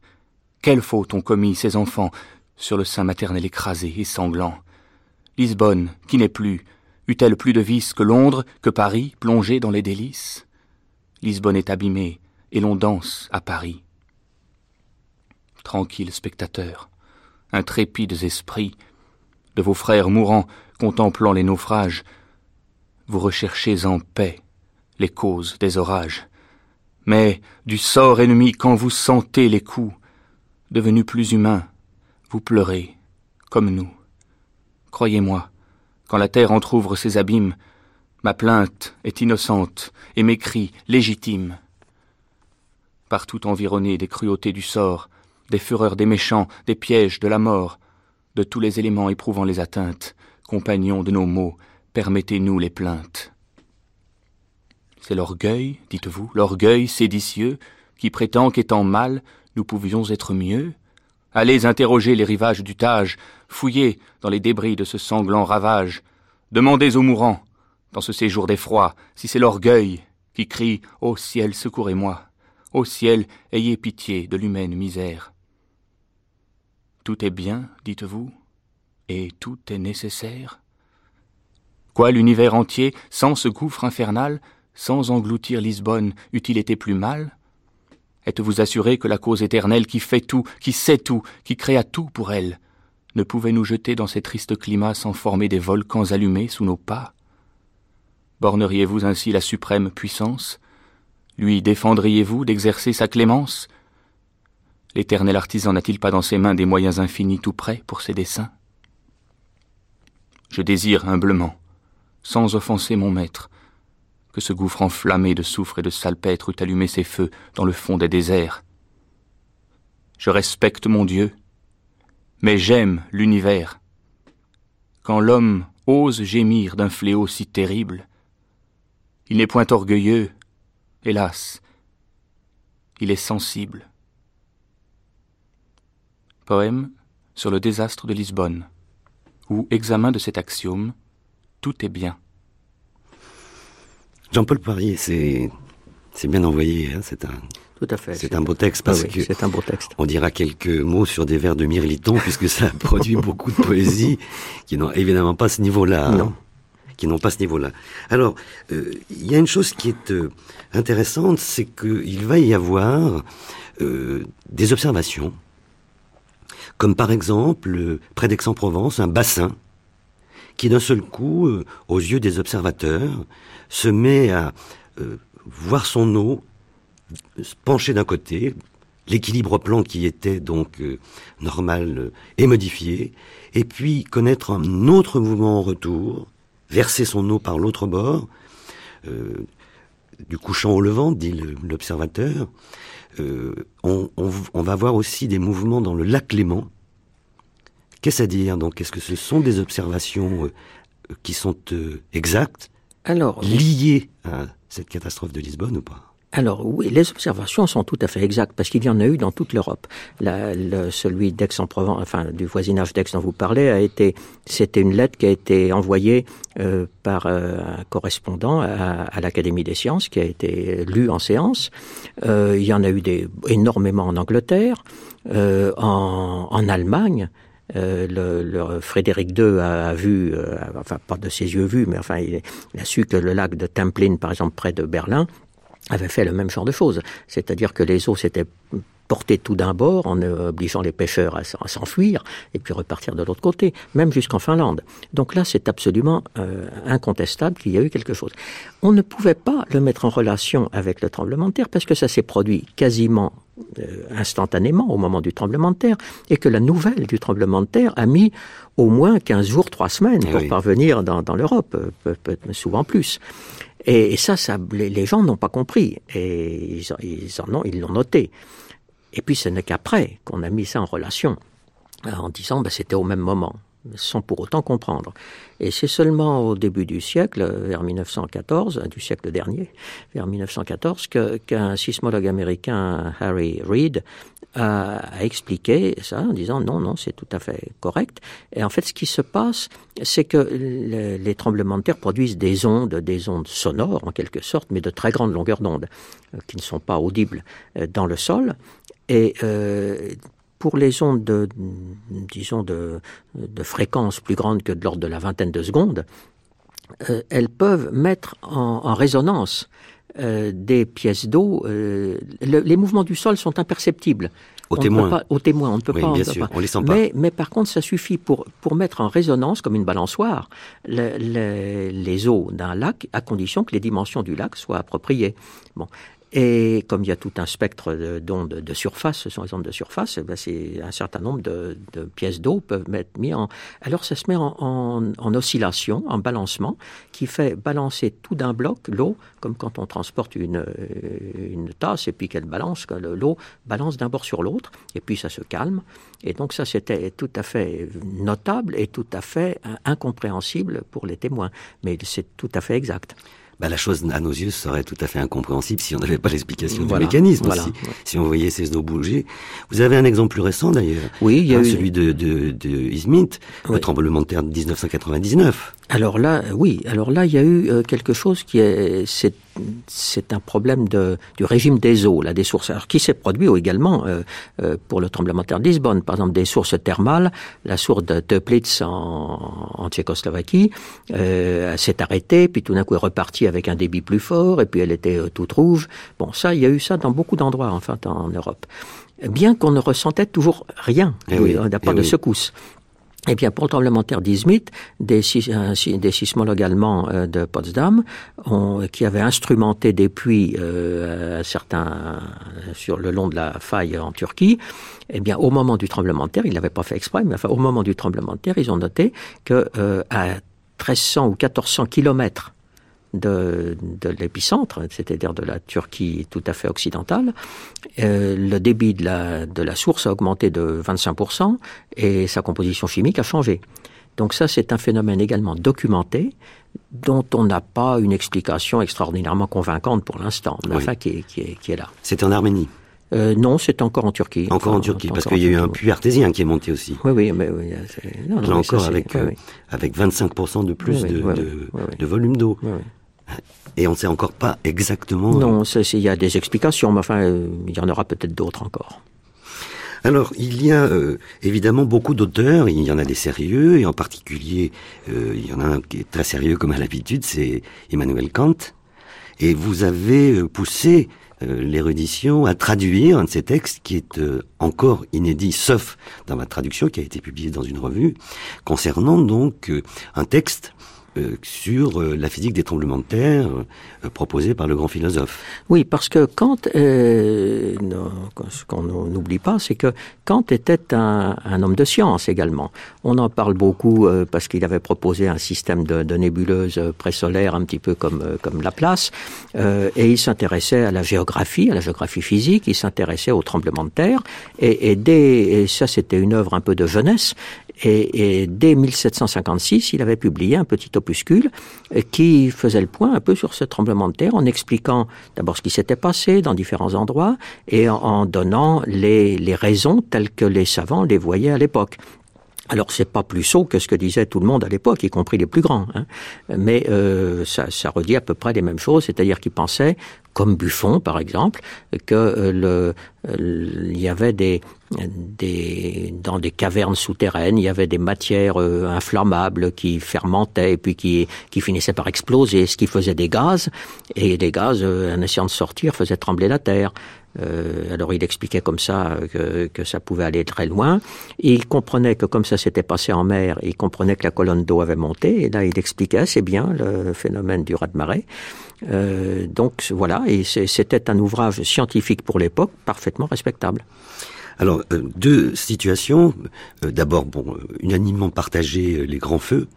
Quelle faute ont commis ces enfants sur le sein maternel écrasé et sanglant? Lisbonne, qui n'est plus, eut-elle plus de vices que Londres, que Paris, plongé dans les délices? Lisbonne est abîmée, et l'on danse à Paris. Tranquilles spectateurs, intrépides esprits, de vos frères mourants contemplant les naufrages, vous recherchez en paix les causes des orages. Mais du sort ennemi quand vous sentez les coups, devenu plus humain, vous pleurez, comme nous. Croyez-moi, quand la terre entr'ouvre ses abîmes, ma plainte est innocente et mes cris légitimes. Partout environné des cruautés du sort, des fureurs des méchants, des pièges de la mort, de tous les éléments éprouvant les atteintes, compagnons de nos maux, permettez-nous les plaintes. C'est l'orgueil, dites-vous, l'orgueil séditieux, qui prétend qu'étant mal, nous pouvions être mieux. Allez interroger les rivages du Tage, fouillez dans les débris de ce sanglant ravage, demandez aux mourants, dans ce séjour d'effroi, si c'est l'orgueil qui crie Ô ciel, secourez-moi, ô ciel, ayez pitié de l'humaine misère. Tout est bien, dites-vous, et tout est nécessaire. Quoi, l'univers entier, sans ce gouffre infernal, sans engloutir Lisbonne, eût-il été plus mal? Êtes-vous assuré que la cause éternelle qui fait tout, qui sait tout, qui créa tout pour elle, ne pouvait nous jeter dans ces tristes climats sans former des volcans allumés sous nos pas? Borneriez-vous ainsi la suprême puissance? Lui défendriez-vous d'exercer sa clémence? L'éternel artisan n'a-t-il pas dans ses mains des moyens infinis tout prêts pour ses desseins? Je désire humblement, sans offenser mon maître, que ce gouffre enflammé de soufre et de salpêtre eût allumé ses feux dans le fond des déserts. Je respecte mon Dieu, mais j'aime l'univers. Quand l'homme ose gémir d'un fléau si terrible, il n'est point orgueilleux, hélas, il est sensible. Poème sur le désastre de Lisbonne, ou examen de cet axiome, tout est bien. Jean-Paul Poirier, c'est c'est bien envoyé, hein, c'est un tout à fait. C'est un beau texte parce que c'est un beau texte. On dira quelques mots sur des vers de Mirliton puisque ça produit [LAUGHS] beaucoup de poésie qui n'ont évidemment pas ce niveau-là. Hein, qui n'ont pas ce niveau-là. Alors, euh, il y a une chose qui est euh, intéressante, c'est qu'il va y avoir euh, des observations, comme par exemple près d'Aix-en-Provence, un bassin qui d'un seul coup, aux yeux des observateurs, se met à euh, voir son eau pencher d'un côté, l'équilibre plan qui était donc euh, normal euh, est modifié, et puis connaître un autre mouvement en retour, verser son eau par l'autre bord, du couchant au levant, dit l'observateur. On, on, va voir aussi des mouvements dans le lac Léman. Qu'est-ce à dire Donc, est-ce que ce sont des observations qui sont exactes alors, lié à cette catastrophe de Lisbonne ou pas? Alors oui, les observations sont tout à fait exactes parce qu'il y en a eu dans toute l'Europe. celui d'Aix-en-Provence, enfin du voisinage d'Aix dont vous parlez, a été, c'était une lettre qui a été envoyée euh, par euh, un correspondant à, l'Académie des sciences, qui a été lue en séance. Euh, il y en a eu des, énormément en Angleterre, en, en Allemagne. Euh, le, Frédéric II a, vu, euh, enfin pas de ses yeux vus, mais enfin il, a su que le lac de Templin, par exemple près de Berlin, avait fait le même genre de choses. C'est-à-dire que les eaux s'étaient portées tout d'un bord en obligeant les pêcheurs à, s'enfuir et puis repartir de l'autre côté, même jusqu'en Finlande. Donc là, c'est absolument euh, incontestable qu'il y a eu quelque chose. On ne pouvait pas le mettre en relation avec le tremblement de terre parce que ça s'est produit quasiment euh, instantanément au moment du tremblement de terre, et que la nouvelle du tremblement de terre a mis au moins 15 jours, 3 semaines pour parvenir dans, l'Europe, euh, souvent plus. Et, ça, ça les, gens n'ont pas compris, et ils, ils en ont, ils l'ont noté. Et puis ce n'est qu'après qu'on a mis ça en relation, en disant ben, c'était au même moment sans pour autant comprendre. Et c'est seulement au début du siècle, vers 1914, du siècle dernier, vers 1914, qu'un sismologue américain, Harry Reid, a, expliqué ça en disant non, non, c'est tout à fait correct. Et en fait, ce qui se passe, c'est que les tremblements de terre produisent des ondes, des ondes sonores en quelque sorte, mais de très grande longueur d'onde, euh, qui ne sont pas audibles euh, dans le sol. Et euh, pour les ondes de, disons, de, de fréquence plus grande que de l'ordre de la vingtaine de secondes, euh, elles peuvent mettre en, résonance euh, des pièces d'eau. Euh, les mouvements du sol sont imperceptibles. Au témoin. au témoin, on ne peut pas. Bien sûr, on les sent pas. Mais, mais, par contre, ça suffit pour, pour mettre en résonance, comme une balançoire, les eaux d'un lac, à condition que les dimensions du lac soient appropriées. Bon. Et comme il y a tout un spectre d'ondes de, surface, ce sont les ondes de surface, eh ben c'est un certain nombre de, pièces d'eau peuvent être mis en. Alors ça se met en, oscillation, en balancement, qui fait balancer tout d'un bloc l'eau, comme quand on transporte une, une tasse et puis qu'elle balance, que l'eau balance d'un bord sur l'autre, et puis ça se calme. Et donc ça c'était tout à fait notable et tout à fait incompréhensible pour les témoins, mais c'est tout à fait exact bah, la chose à nos yeux serait tout à fait incompréhensible si on n'avait pas l'explication du mécanisme aussi. Si on voyait ces eaux bouger. Vous avez un exemple plus récent d'ailleurs. Oui, il y a hein, celui de, de, de Izmit, le tremblement de terre de 1999. Alors là, oui. Alors là, il y a eu euh, quelque chose qui est, c'est, c'est un problème de, du régime des eaux, là, des sources. Alors qui s'est produit également euh, euh, pour le tremblement de terre de Lisbonne, par exemple des sources thermales. La source de Teplitz en, en Tchécoslovaquie s'est arrêtée, puis tout d'un coup est repartie avec un débit plus fort, et puis elle était toute rouge. Bon, ça, il y a eu ça dans beaucoup d'endroits, en fait, en Europe. Bien qu'on ne ressentait toujours rien eh oui, de, part eh de oui. secousse. Eh bien, pour le tremblement de terre d'Izmit, des, sismologues allemands euh, de Potsdam, ont, qui avaient instrumenté des puits euh, certains sur le long de la faille en Turquie, eh bien, au moment du tremblement de terre, ils l'avaient pas fait exprès, mais enfin, au moment du tremblement de terre, ils ont noté que euh, à 1300 ou 1400 kilomètres de, de l'épicentre, c'est-à-dire de la Turquie tout à fait occidentale, euh, le débit de la, de la source a augmenté de 25% et sa composition chimique a changé. Donc ça, c'est un phénomène également documenté, dont on n'a pas une explication extraordinairement convaincante pour l'instant, mais oui. enfin qui est, qui, est, qui est là. C'est en Arménie? Euh, non, c'est encore en Turquie. Encore en Turquie, parce qu'il y a eu un puits artésien qui est monté aussi. Oui, oui, mais oui. Non, non, Là encore, avec, euh, avec 25% de plus de, de, de, volume d'eau. Et on ne sait encore pas exactement. Non, il y a des explications, mais enfin, euh, il y en aura peut-être d'autres encore. Alors, il y a euh, évidemment beaucoup d'auteurs, il y en a des sérieux, et en particulier, euh, il y en a un qui est très sérieux comme à l'habitude, c'est Emmanuel Kant. Et vous avez euh, poussé euh, l'érudition à traduire un de ces textes qui est euh, encore inédit, sauf dans ma traduction qui a été publiée dans une revue, concernant donc un texte euh, sur euh, la physique des tremblements de terre euh, proposée par le grand philosophe. Oui, parce que Kant, ce qu'on n'oublie pas, c'est que Kant était un, homme de science également. On en parle beaucoup parce qu'il avait proposé un système de, de nébuleuses présolaires un petit peu comme, comme Laplace, et il s'intéressait à la géographie, à la géographie physique, il s'intéressait aux tremblements de terre, et, et, dès, et ça c'était une œuvre un peu de jeunesse, et, et, dès 1756, il avait publié un petit opuscule qui faisait le point un peu sur ce tremblement de terre en expliquant d'abord ce qui s'était passé dans différents endroits et en, donnant les raisons telles que les savants les voyaient à l'époque. Alors c'est pas plus sot que ce que disait tout le monde à l'époque, y compris les plus grands, hein. mais euh, ça, redit à peu près les mêmes choses, c'est-à-dire qu'ils pensaient, comme Buffon par exemple, que euh, euh, y avait des, des dans des cavernes souterraines, il y avait des matières inflammables qui fermentaient et puis qui, qui finissaient par exploser, ce qui faisait des gaz, et les gaz, en essayant de sortir, faisaient trembler la terre. Euh, alors il expliquait comme ça que, que, ça pouvait aller très loin. Il comprenait que comme ça s'était passé en mer, il comprenait que la colonne d'eau avait monté. Et là, il expliquait assez bien le phénomène du raz-de-marée. Euh, donc voilà, et c'était un ouvrage scientifique pour l'époque parfaitement respectable. Alors euh, deux situations. Euh, D'abord, bon, unanimement partagé les grands feux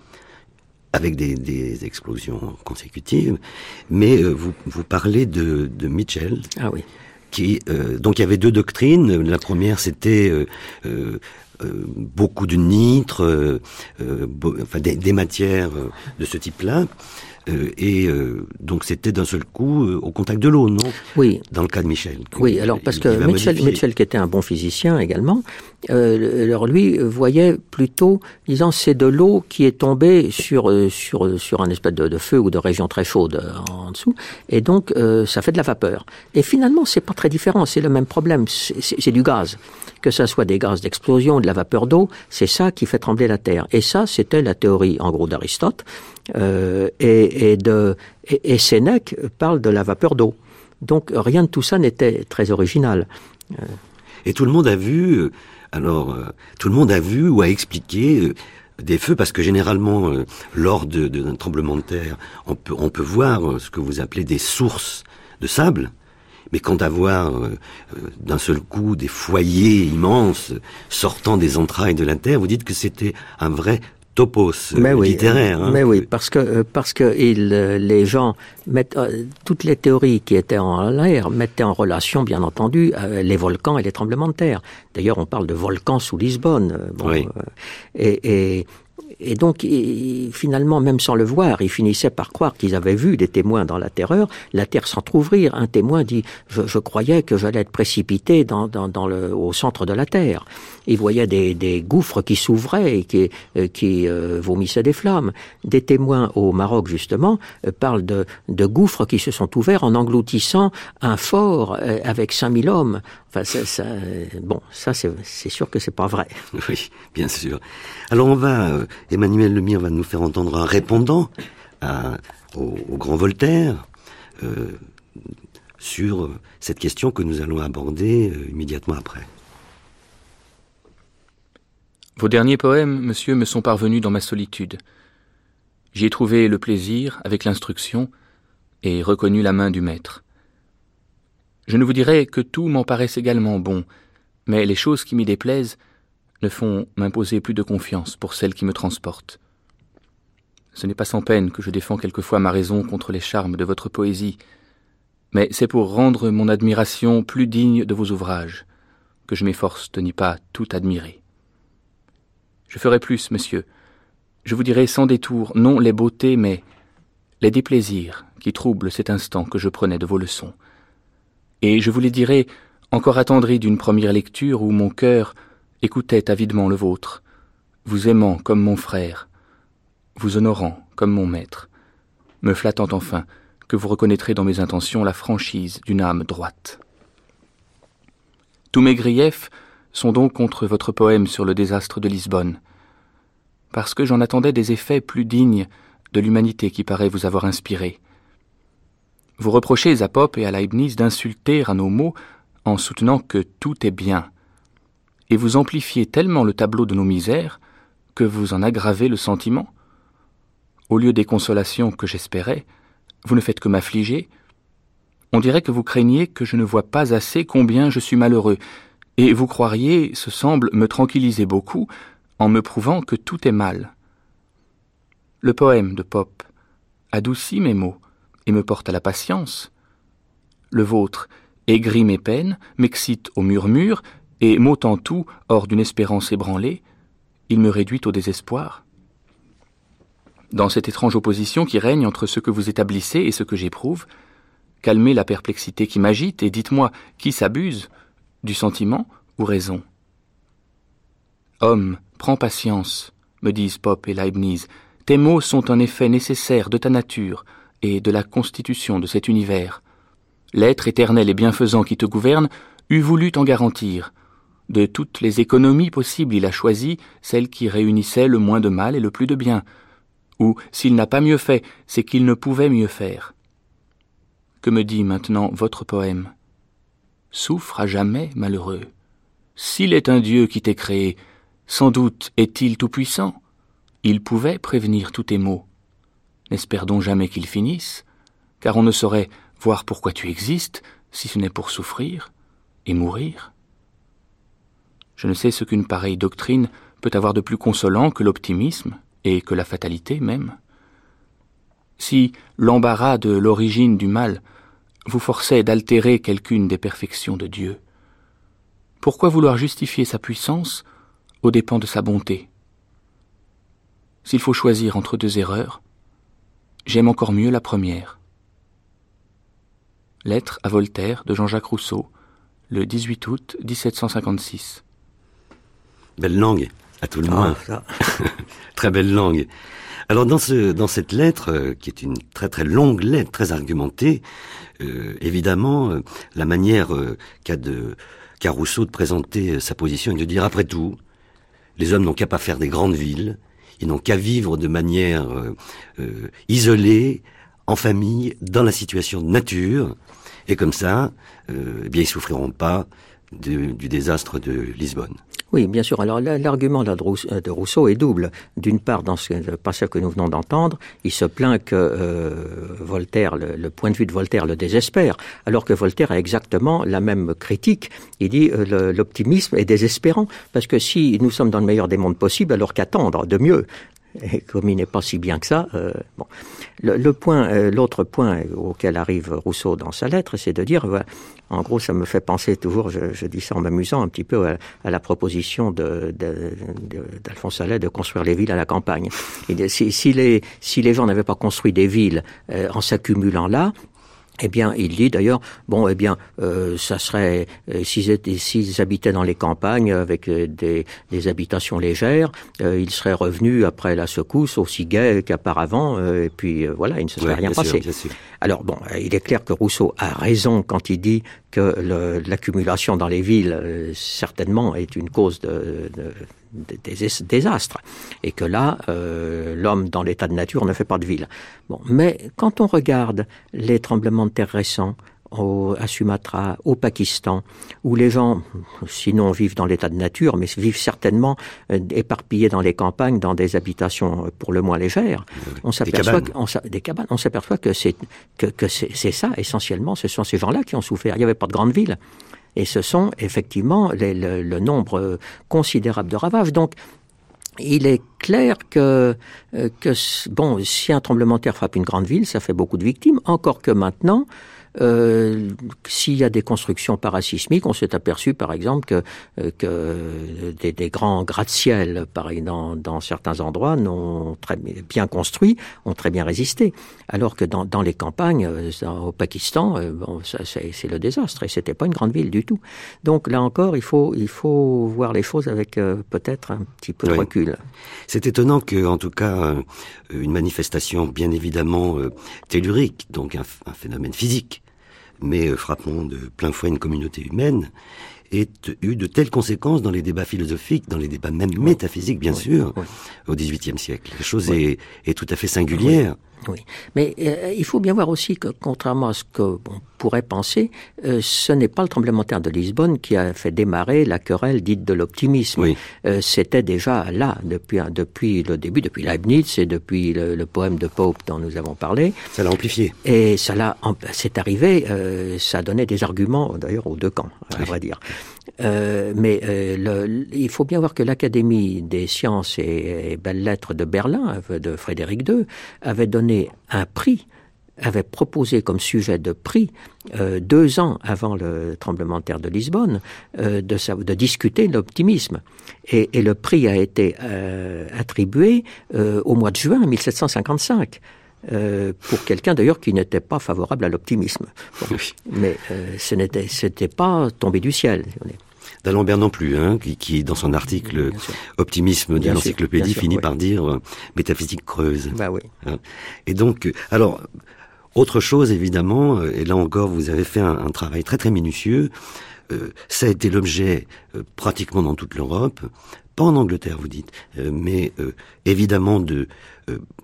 avec des, des, explosions consécutives, mais euh, vous, vous parlez de, de Mitchell. Ah oui. Euh, donc il y avait deux doctrines. La première, c'était euh, euh, beaucoup de nitre, des, matières de ce type-là. Euh, et euh, donc c'était d'un seul coup euh, au contact de l'eau, non? Oui. Dans le cas de Michel. Oui, alors parce que Mitchell, Mitchell, qui était un bon physicien également, euh, alors lui voyait plutôt, disant, c'est de l'eau qui est tombée sur sur sur un espèce de, de, feu ou de région très chaude en dessous, et donc euh, ça fait de la vapeur. Et finalement, c'est pas très différent, c'est le même problème, c'est du gaz. Que ça soit des gaz d'explosion, de la vapeur d'eau, c'est ça qui fait trembler la terre. Et ça, c'était la théorie, en gros, d'Aristote. Euh, et, Sénèque parle de la vapeur d'eau. Donc rien de tout ça n'était très original. Et tout le monde a vu, alors euh, tout le monde a vu ou a expliqué euh, des feux parce que généralement euh, lors d'un tremblement de terre, on peut, on peut voir ce que vous appelez des sources de sable Mais quant à voir euh, d'un seul coup des foyers immenses sortant des entrailles de la terre, vous dites que c'était un vrai topos mais oui, littéraire. Hein. Mais oui, parce que parce que il, les gens mettent toutes les théories qui étaient en l'air mettaient en relation, bien entendu, les volcans et les tremblements de terre. D'ailleurs, on parle de volcans sous Lisbonne. Bon, oui. et, et et donc, finalement, même sans le voir, ils finissaient par croire qu'ils avaient vu des témoins dans la terreur, la terre s'entr'ouvrir. Un témoin dit je, je, croyais que j'allais être précipité dans, dans, dans, le, au centre de la terre. Il voyait des, gouffres qui s'ouvraient et qui, euh, euh, vomissaient des flammes. Des témoins au Maroc, justement, euh, parlent de, gouffres qui se sont ouverts en engloutissant un fort avec 5000 hommes. Enfin, ça, bon, ça, c'est sûr que c'est pas vrai. [LAUGHS] Oui, bien sûr. Alors, on va Emmanuel Lemire va nous faire entendre un répondant au, grand Voltaire euh, sur cette question que nous allons aborder euh, immédiatement après. Vos derniers poèmes, monsieur, me sont parvenus dans ma solitude. J'y ai trouvé le plaisir avec l'instruction et reconnu la main du maître. Je ne vous dirai que tout m'en paraisse également bon, mais les choses qui m'y déplaisent ne font m'imposer plus de confiance pour celle qui me transporte. Ce n'est pas sans peine que je défends quelquefois ma raison contre les charmes de votre poésie, mais c'est pour rendre mon admiration plus digne de vos ouvrages que je m'efforce de n'y pas tout admirer. Je ferai plus, monsieur. Je vous dirai sans détour non les beautés, mais les déplaisirs qui troublent cet instant que je prenais de vos leçons. Et je vous les dirai encore attendri d'une première lecture où mon cœur écoutait avidement le vôtre, vous aimant comme mon frère, vous honorant comme mon maître, me flattant enfin que vous reconnaîtrez dans mes intentions la franchise d'une âme droite. Tous mes griefs sont donc contre votre poème sur le désastre de Lisbonne, parce que j'en attendais des effets plus dignes de l'humanité qui paraît vous avoir inspiré. Vous reprochez à Pope et à Leibniz d'insulter à nos mots en soutenant que tout est bien, et vous amplifiez tellement le tableau de nos misères que vous en aggravez le sentiment. Au lieu des consolations que j'espérais, vous ne faites que m'affliger. On dirait que vous craignez que je ne vois pas assez combien je suis malheureux, et vous croiriez, ce semble, me tranquilliser beaucoup en me prouvant que tout est mal. Le poème de Pope adoucit mes mots et me porte à la patience. Le vôtre aigrit mes peines, m'excite au murmure et mot en tout, hors d'une espérance ébranlée, il me réduit au désespoir. Dans cette étrange opposition qui règne entre ce que vous établissez et ce que j'éprouve, calmez la perplexité qui m'agite et dites-moi qui s'abuse, du sentiment ou raison. Homme, prends patience, me disent Pope et Leibniz, tes mots sont un effet nécessaire de ta nature et de la constitution de cet univers. L'être éternel et bienfaisant qui te gouverne eût voulu t'en garantir, de toutes les économies possibles, il a choisi celle qui réunissait le moins de mal et le plus de bien. Ou, s'il n'a pas mieux fait, c'est qu'il ne pouvait mieux faire. Que me dit maintenant votre poème? Souffre à jamais, malheureux. S'il est un Dieu qui t'ait créé, sans doute est-il tout-puissant. Il pouvait prévenir tous tes maux. N'espère donc jamais qu'il finisse, car on ne saurait voir pourquoi tu existes si ce n'est pour souffrir et mourir. Je ne sais ce qu'une pareille doctrine peut avoir de plus consolant que l'optimisme et que la fatalité même. Si l'embarras de l'origine du mal vous forçait d'altérer quelqu'une des perfections de Dieu, pourquoi vouloir justifier sa puissance aux dépens de sa bonté S'il faut choisir entre deux erreurs, j'aime encore mieux la première. Lettre à Voltaire de Jean-Jacques Rousseau, le 18 août 1756. Belle langue, à tout le ah, moins. [LAUGHS] très belle langue. Alors dans ce dans cette lettre, euh, qui est une très très longue lettre, très argumentée, euh, évidemment, euh, la manière qu'a de qu'a Rousseau de présenter sa position et de dire après tout, les hommes n'ont qu'à pas faire des grandes villes, ils n'ont qu'à vivre de manière isolée, en famille, dans la situation de nature, et comme ça, eh bien ils souffriront pas du, désastre de Lisbonne. Oui, bien sûr. Alors l'argument de Rousseau est double. D'une part, dans ce passage que nous venons d'entendre, il se plaint que euh, Voltaire, le, point de vue de Voltaire le désespère, alors que Voltaire a exactement la même critique. Il dit euh, l'optimisme est désespérant, parce que si nous sommes dans le meilleur des mondes possibles, alors qu'attendre de mieux et comme il n'est pas si bien que ça, euh, bon. Le, point, euh, l'autre point auquel arrive Rousseau dans sa lettre, c'est de dire, en gros, ça me fait penser toujours, je, dis ça en m'amusant un petit peu à, la proposition de, d'Alphonse Allais de construire les villes à la campagne. Et si, si, les, si les gens n'avaient pas construit des villes euh, en s'accumulant là, eh bien, il dit d'ailleurs, bon, eh bien, euh, ça serait euh, s'ils habitaient dans les campagnes avec euh, des, des, habitations légères, euh, ils seraient revenus après la secousse aussi gais qu'auparavant, et puis voilà, il ne se serait rien passé. Alors bon, il est clair que Rousseau a raison quand il dit que l'accumulation dans les villes certainement est une cause de, désastres, et que là, euh, l'homme dans l'état de nature ne fait pas de ville. Bon, mais quand on regarde les tremblements de terre récents, au, à Sumatra, au Pakistan, où les gens, sinon vivent dans l'état de nature, mais vivent certainement euh, éparpillés dans les campagnes, dans des habitations euh, pour le moins légères, on s'aperçoit des cabanes, on s'aperçoit que c'est que, que c'est ça essentiellement. Ce sont ces gens-là qui ont souffert. Il n'y avait pas de grandes villes. Et ce sont effectivement le, nombre considérable de ravages. Donc, il est clair que, euh, que, bon, si un tremblement de terre frappe une grande ville, ça fait beaucoup de victimes, encore que maintenant, euh, S'il y a des constructions parasismiques, on s'est aperçu par exemple que, euh, que des, des grands gratte-ciel, pareil dans, dans certains endroits, non très bien construits, ont très bien résisté. Alors que dans, dans les campagnes, euh, au Pakistan, euh, bon, c'est le désastre et c'était pas une grande ville du tout. Donc là encore, il faut, il faut voir les choses avec peut-être un petit peu de recul. C'est étonnant que, en tout cas, une manifestation bien évidemment tellurique, donc un, un phénomène physique, mais euh, frappant de plein fouet une communauté humaine, ait eu de telles conséquences dans les débats philosophiques, dans les débats même métaphysiques, bien sûr, au XVIIIe siècle. La chose est, est, tout à fait singulière. Oui, mais euh, il faut bien voir aussi que, contrairement à ce qu'on pourrait penser, euh, ce n'est pas le tremblement de terre de Lisbonne qui a fait démarrer la querelle dite de l'optimisme. Oui. Euh, C'était déjà là depuis depuis le début, depuis Leibniz et depuis le, le, poème de Pope dont nous avons parlé. Ça l'a amplifié. Et ça l'a, c'est arrivé. Ça donné des arguments d'ailleurs aux deux camps, à vrai dire. Euh, mais euh, il faut bien voir que l'Académie des sciences et, et belles lettres de Berlin, de Frédéric II, avait donné un prix avait proposé comme sujet de prix euh, deux ans avant le tremblement de terre de Lisbonne euh, de, de, discuter l'optimisme. Et, le prix a été euh, attribué euh, au mois de juin 1755 euh, pour quelqu'un d'ailleurs qui n'était pas favorable à l'optimisme. Bon, mais euh, ce n'était c'était pas tombé du ciel. D'Alembert non plus, hein, qui, qui, dans son article Optimisme de l'encyclopédie finit oui. par dire euh, métaphysique creuse. Bah oui. Hein. Et donc, euh, alors, autre chose évidemment, et là encore vous avez fait un, un travail très très minutieux, euh, ça a été l'objet euh, pratiquement dans toute l'Europe, pas en Angleterre vous dites, euh, mais évidemment de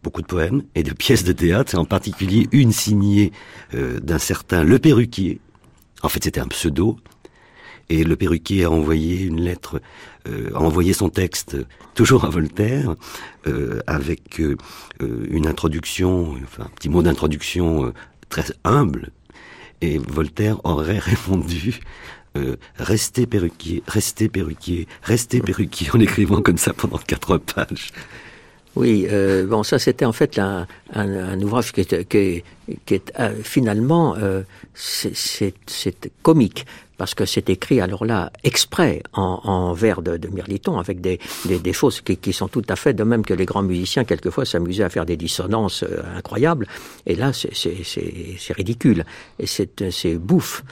beaucoup de poèmes et de pièces de théâtre, en particulier une signée d'un certain Le Perruquier. En fait c'était un pseudo, et le perruquier a envoyé une lettre, euh, a envoyé son texte toujours à Voltaire, euh, avec euh, une introduction, enfin un petit mot d'introduction euh, très humble, et Voltaire aurait [LAUGHS] répondu euh, restez perruquier, restez perruquier, restez perruquier, en écrivant comme ça pendant quatre pages. Oui, euh, bon, ça c'était en fait un, un, un ouvrage qui est, qui est, qui est euh, finalement euh, c'est comique parce que c'est écrit alors là exprès en, en vers de, de Mirliton avec des, des, des choses qui, qui, sont tout à fait de même que les grands musiciens quelquefois s'amusaient à faire des dissonances euh, incroyables. Et là c'est ridicule. Et c'est bouffe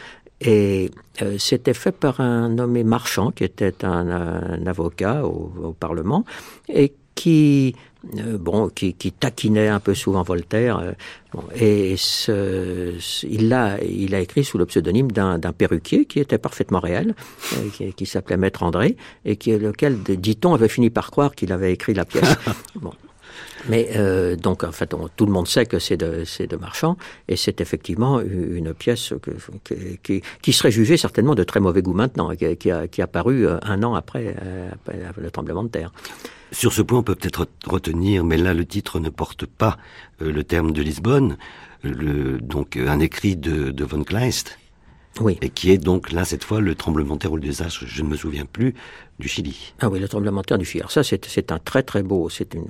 et euh, c'était fait par un nommé Marchand, qui était un, un avocat au, au, Parlement, et qui, euh, bon, qui, qui, taquinait un peu souvent Voltaire. Euh, bon, et ce, il, a, il a écrit sous le pseudonyme d'un perruquier qui était parfaitement réel, euh, qui, qui s'appelait Maître André, et qui, lequel, dit-on, avait fini par croire qu'il avait écrit la pièce. [LAUGHS] bon. Mais euh, donc, en fait, tout le monde sait que c'est de, de Marchand, et c'est effectivement une pièce que, qui, qui, serait jugée certainement de très mauvais goût maintenant, qui, qui a, qui a paru euh, un an après, euh, après, le tremblement de terre. Sur ce point, on peut peut-être retenir, mais là, le titre ne porte pas le terme de Lisbonne, le, donc un écrit de, de von Kleist, oui. Et qui est donc là, cette fois, le tremblement de terre ou le désastre, je ne me souviens plus, du Chili. Ah oui, le tremblement de terre du Chili. Alors ça, c'est un très très beau, c'est une,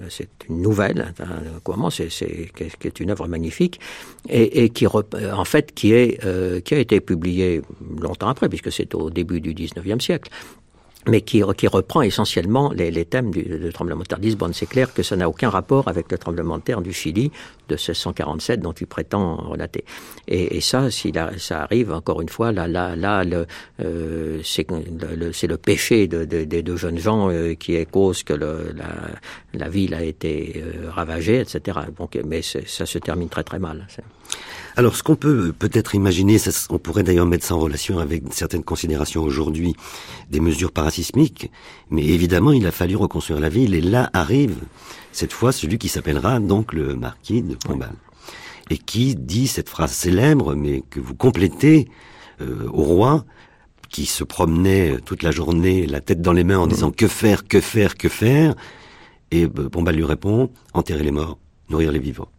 une nouvelle, hein, comment c'est qui est une œuvre magnifique et, et qui en fait qui est euh, qui a été publiée longtemps après, puisque c'est au début du 19e siècle mais qui, qui, reprend essentiellement les, les thèmes du, du, tremblement de terre de Lisbonne. C'est clair que ça n'a aucun rapport avec le tremblement de terre du Chili de 1647 dont il prétend relater. Et, et ça, si ça arrive, encore une fois, là, là, là euh, c'est le, le, péché de, de, des deux jeunes gens euh, qui est cause que le, la, la, ville a été euh, ravagée, etc. Donc, mais ça se termine très très mal. Alors, ce qu'on peut peut-être imaginer, ça, on pourrait d'ailleurs mettre ça en relation avec certaines considérations aujourd'hui des mesures parasismiques, mais évidemment, il a fallu reconstruire la ville, et là arrive cette fois celui qui s'appellera donc le marquis de Pombal, et qui dit cette phrase célèbre, mais que vous complétez euh, au roi, qui se promenait toute la journée, la tête dans les mains, en mmh. disant que faire, que faire, que faire, et euh, Pombal lui répond enterrer les morts, nourrir les vivants.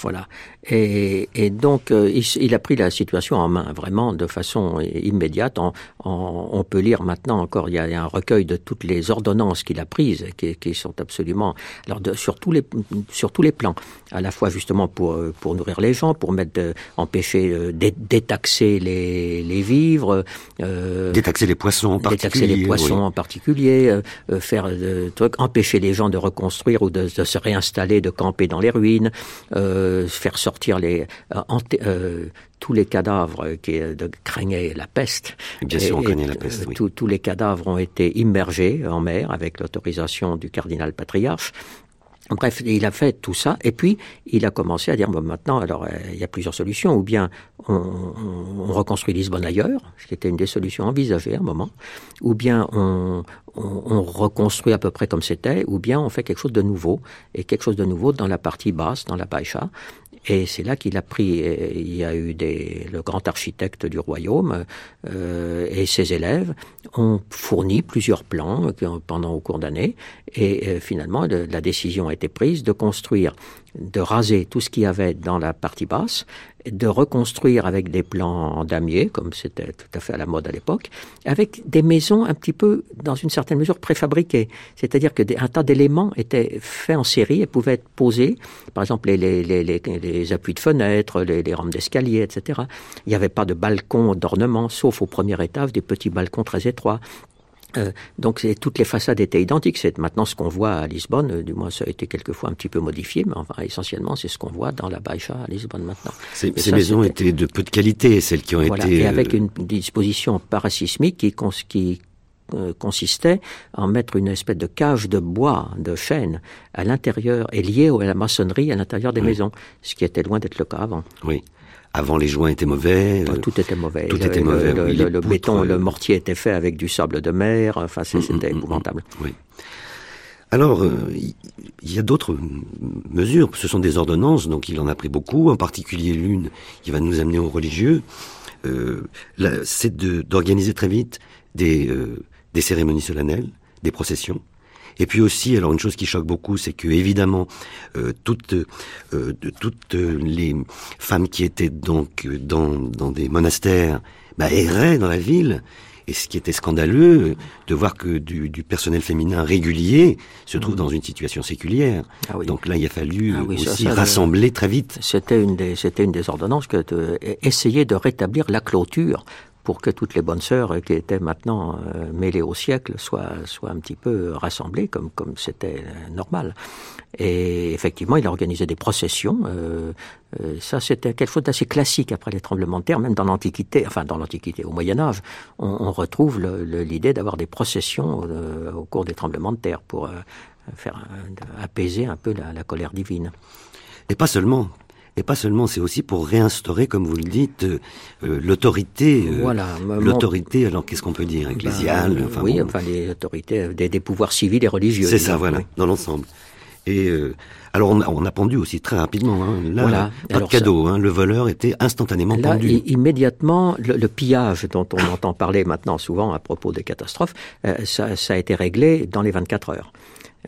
Voilà. Et, et donc, euh, il, il, a pris la situation en main, vraiment, de façon immédiate. En, en, on peut lire maintenant encore, il y, a, un recueil de toutes les ordonnances qu'il a prises, qui, qui, sont absolument, alors de, sur tous les sur tous les plans, à la fois justement pour pour nourrir les gens, pour mettre, de, empêcher, euh, détaxer les, les vivres, euh, détaxer les poissons en particulier, détaxer les poissons en particulier, euh, euh faire trucs, empêcher les gens de reconstruire ou de, de, se réinstaller, de camper dans les ruines. Euh, faire sortir les, euh, euh, tous les cadavres qui de, craignaient la peste. Bien sûr, on connaît la peste. Oui. tous les cadavres ont été immergés en mer avec l'autorisation du cardinal patriarche. Bref, il a fait tout ça, et puis il a commencé à dire bon, maintenant, alors euh, il y a plusieurs solutions, ou bien on, on, on, reconstruit Lisbonne ailleurs, ce qui était une des solutions envisagées à un moment, ou bien on, on reconstruit à peu près comme c'était, ou bien on fait quelque chose de nouveau, et quelque chose de nouveau dans la partie basse, dans la Baïcha, et c'est là qu'il a pris, il y a eu des, le grand architecte du royaume euh, et ses élèves ont fourni plusieurs plans euh, pendant au cours d'années. Et euh, finalement, la décision a été prise de construire, de raser tout ce qu'il y avait dans la partie basse de reconstruire avec des plans en damier, comme c'était tout à fait à la mode à l'époque, avec des maisons un petit peu, dans une certaine mesure, préfabriquées. C'est-à-dire que des, un tas d'éléments étaient faits en série et pouvaient être posés, par exemple les, les, appuis de fenêtres, les, les rampes d'escalier, etc. Il n'y avait pas de balcon d'ornement, sauf au premier étage, des petits balcons très étroits. Euh, donc toutes les façades étaient identiques. C'est maintenant ce qu'on voit à Lisbonne. Euh, du moins, ça a été quelquefois un petit peu modifié, mais enfin essentiellement, c'est ce qu'on voit dans la Baixa à Lisbonne maintenant. Ces, maisons étaient de peu de qualité, celles qui ont voilà, été. Et avec euh, une disposition parasismique qui, cons qui consistait en mettre une espèce de cage de bois, de chêne, à l'intérieur et liée à la maçonnerie à l'intérieur des oui. maisons, ce qui était loin d'être le cas avant. Oui. Avant, les joints étaient mauvais. Euh, tout était mauvais. Tout le, était mauvais. Le, oui, le, le béton, le mortier était fait avec du sable de mer. Enfin, Mm, c'était mmh, épouvantable. Mmh, oui. Alors, il euh, y a d'autres mesures. Ce sont des ordonnances, donc il en a pris beaucoup. En particulier l'une qui va nous amener aux religieux. Euh, C'est d'organiser très vite des, euh, des cérémonies solennelles, des processions. Et puis aussi, alors une chose qui choque beaucoup, c'est que évidemment euh, toutes euh, toutes les femmes qui étaient donc dans dans des monastères bah, erraient dans la ville. Et ce qui était scandaleux, de voir que du, du personnel féminin régulier se trouve mmh. dans une situation séculière. Ah oui. Donc là, il a fallu ah oui, aussi ça, ça, rassembler très vite. C'était une des c'était une des ordonnances que de, essayer de rétablir la clôture pour que toutes les bonnes sœurs qui étaient maintenant euh, mêlées au siècle soient, soient un petit peu rassemblées comme comme c'était normal. Et effectivement, il a organisé des processions. Euh, euh, ça, c'était quelque chose d'assez classique après les tremblements de terre, même dans l'Antiquité, enfin dans l'Antiquité, au Moyen Âge, on, retrouve l'idée d'avoir des processions au cours des tremblements de terre pour faire apaiser un peu la colère divine. Et pas seulement. Et pas seulement, c'est aussi pour réinstaurer, comme vous le dites, euh, l'autorité. Euh, voilà. L'autorité, alors qu'est-ce qu'on peut dire Ecclésiale ben, enfin, Oui, bon. enfin les autorités des, des pouvoirs civils et religieux. C'est ça, voilà, oui. dans l'ensemble. Et euh, alors on a, pendu aussi très rapidement. Hein. Là, voilà. pas de cadeau. Hein. Le voleur était instantanément là, pendu. Immédiatement, le, pillage dont on entend parler maintenant souvent à propos des catastrophes, euh, ça, ça, a été réglé dans les 24 heures.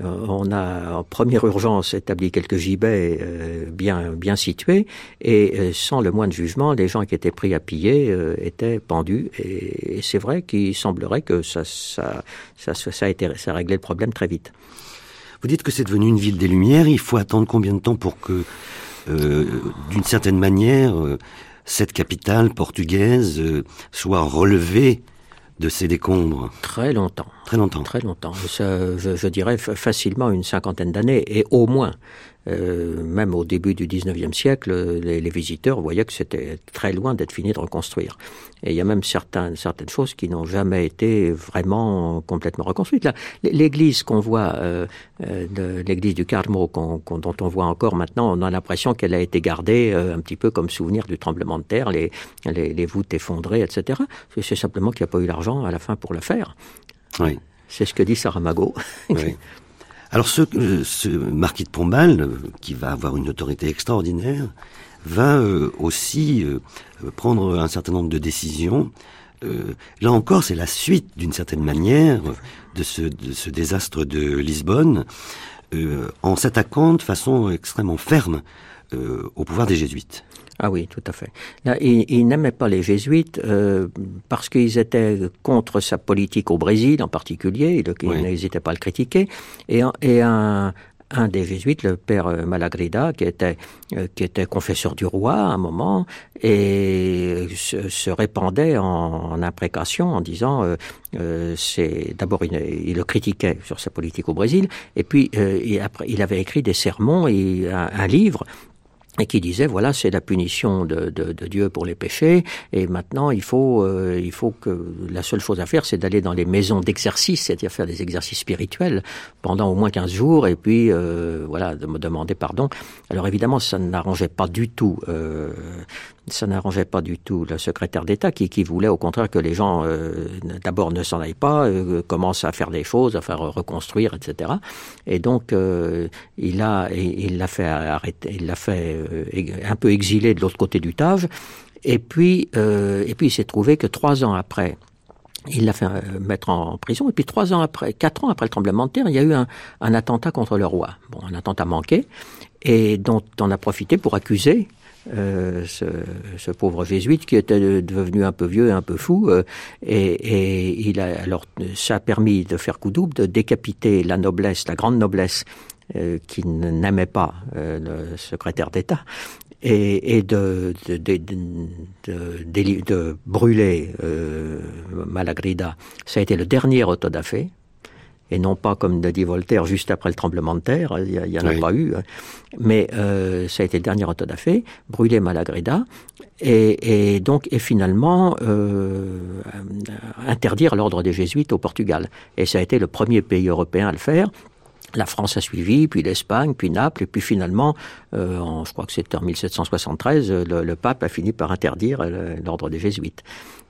Euh, on a en première urgence établi quelques gibets euh, bien bien situés et euh, sans le moindre jugement, les gens qui étaient pris à piller étaient pendus et, c'est vrai qu'il semblerait que ça ça, ça ça a ça a réglé le problème très vite. Vous dites que c'est devenu une ville des Lumières. Il faut attendre combien de temps pour que, d'une certaine manière, cette capitale portugaise soit relevée de ces décombres Très longtemps. Très longtemps. Très longtemps. je, je, dirais facilement une cinquantaine d'années, et au moins. Euh, même au début du 19e siècle, les, les visiteurs voyaient que c'était très loin d'être fini de reconstruire. Et il y a même certaines, certaines choses qui n'ont jamais été vraiment complètement reconstruites. L'église qu'on voit, euh, euh l'église du Carmo, dont on voit encore maintenant, on a l'impression qu'elle a été gardée un petit peu comme souvenir du tremblement de terre, les, les, les voûtes effondrées, etc. C'est simplement qu'il n'y a pas eu l'argent à la fin pour le faire. Oui. C'est ce que dit Saramago. Oui. [LAUGHS] Alors ce, ce marquis de Pombal, euh, qui va avoir une autorité extraordinaire, va euh, aussi euh, prendre un certain nombre de décisions. là encore, c'est la suite, d'une certaine manière, de ce, désastre de Lisbonne, en s'attaquant de façon extrêmement ferme au pouvoir des jésuites. Ah oui, tout à fait. Là, il, n'aimait pas les jésuites euh, parce qu'ils étaient contre sa politique au Brésil en particulier, il, n'hésitait pas à le critiquer, et, et un, un des jésuites, le père Malagrida, qui était, euh, qui était confesseur du roi à un moment, et se, répandait en, en, imprécation en disant, euh, euh c'est d'abord il, il, le critiquait sur sa politique au Brésil, et puis euh, après, il avait écrit des sermons et un, un livre et qui disait voilà c'est la punition de, de, de, Dieu pour les péchés et maintenant il faut euh, il faut que la seule chose à faire c'est d'aller dans les maisons d'exercice c'est-à-dire faire des exercices spirituels pendant au moins 15 jours et puis euh, voilà de me demander pardon. Alors évidemment ça n'arrangeait pas du tout euh, ça n'arrangeait pas du tout le secrétaire d'État qui, qui voulait au contraire que les gens euh, d'abord ne s'en aillent pas, euh, commencent à faire des choses, à faire reconstruire, etc. Et donc euh, il a il l'a fait arrêter, il l'a fait euh, un peu exilé de l'autre côté du Tage. Et puis euh, et puis il s'est trouvé que trois ans après il l'a fait mettre en prison. Et puis trois ans après, quatre ans après le tremblement de terre, il y a eu un, un attentat contre le roi. Bon, un attentat manqué, et dont on a profité pour accuser euh, ce, ce, pauvre jésuite qui était devenu un peu vieux un peu fou. Euh, et, et, il a, alors, ça a permis de faire coup double, de décapiter la noblesse, la grande noblesse, euh, qui n'aimait pas euh, le secrétaire d'État, et, et de, de, de, de, de brûler euh, Malagrida. Ça a été le dernier autodafé, et non pas comme l'a dit Voltaire juste après le tremblement de terre, il n'y en a oui. pas eu, hein. mais euh, ça a été le dernier autodafé, brûlé Malagrida, et, et donc et finalement euh, interdire l'ordre des jésuites au Portugal. Et ça a été le premier pays européen à le faire. La France a suivi, puis l'Espagne, puis Naples, et puis finalement, euh, je crois que c'était en 1773, le, le, pape a fini par interdire euh, l'ordre des jésuites.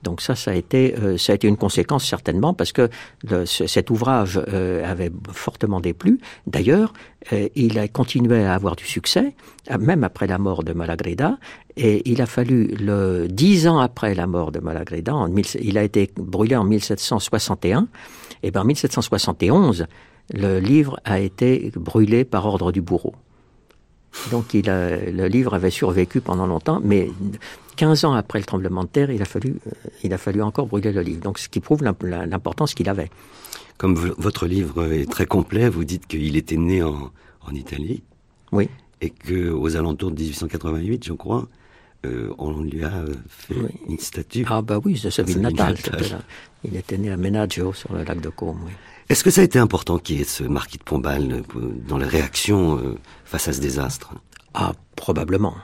Donc ça, ça a été, euh, ça a été une conséquence certainement parce que le, ce, cet ouvrage euh, avait fortement déplu. D'ailleurs, euh, il a continué à avoir du succès, même après la mort de Malagrida. Et il a fallu le dix ans après la mort de Malagrida, il a été brûlé en 1761. Et ben en 1771, le livre a été brûlé par ordre du bourreau. Donc il a, le livre avait survécu pendant longtemps, mais 15 ans après le tremblement de terre, il a fallu, il a fallu encore brûler le livre. Donc ce qui prouve l'importance qu'il avait. Comme votre livre est très complet, vous dites qu'il était né en, en Italie. Oui. Et qu'aux alentours de 1888, je crois, euh, on lui a fait oui. une statue. Ah bah oui, c'est sa ville natale. Il était né à Menaggio, sur le lac de Côme. Oui. Est-ce que ça a été important qu'il y ait ce marquis de Pombal euh, dans les réactions euh, face à ce désastre? Ah, probablement.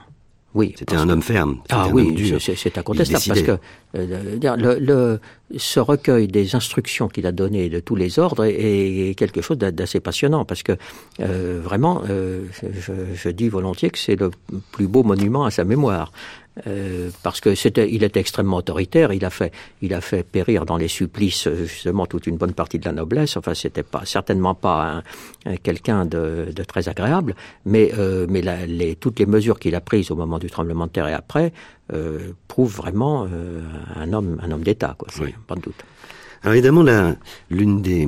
Oui. C'était un homme ferme. Ah oui, c'est incontestable parce que euh, le, le, ce recueil des instructions qu'il a données de tous les ordres est, est quelque chose d'assez passionnant parce que euh, vraiment, euh, je, je, dis volontiers que c'est le plus beau monument à sa mémoire. Euh, parce que c'était, il était extrêmement autoritaire. Il a fait, il a fait périr dans les supplices justement toute une bonne partie de la noblesse. Enfin, c'était pas certainement pas quelqu'un de, de, très agréable, mais euh, mais la, les, toutes les mesures qu'il a prises au moment du tremblement de terre et après euh, prouvent vraiment euh, un homme, un homme d'État, quoi. Oui. Pas de doute. Alors évidemment, l'une des,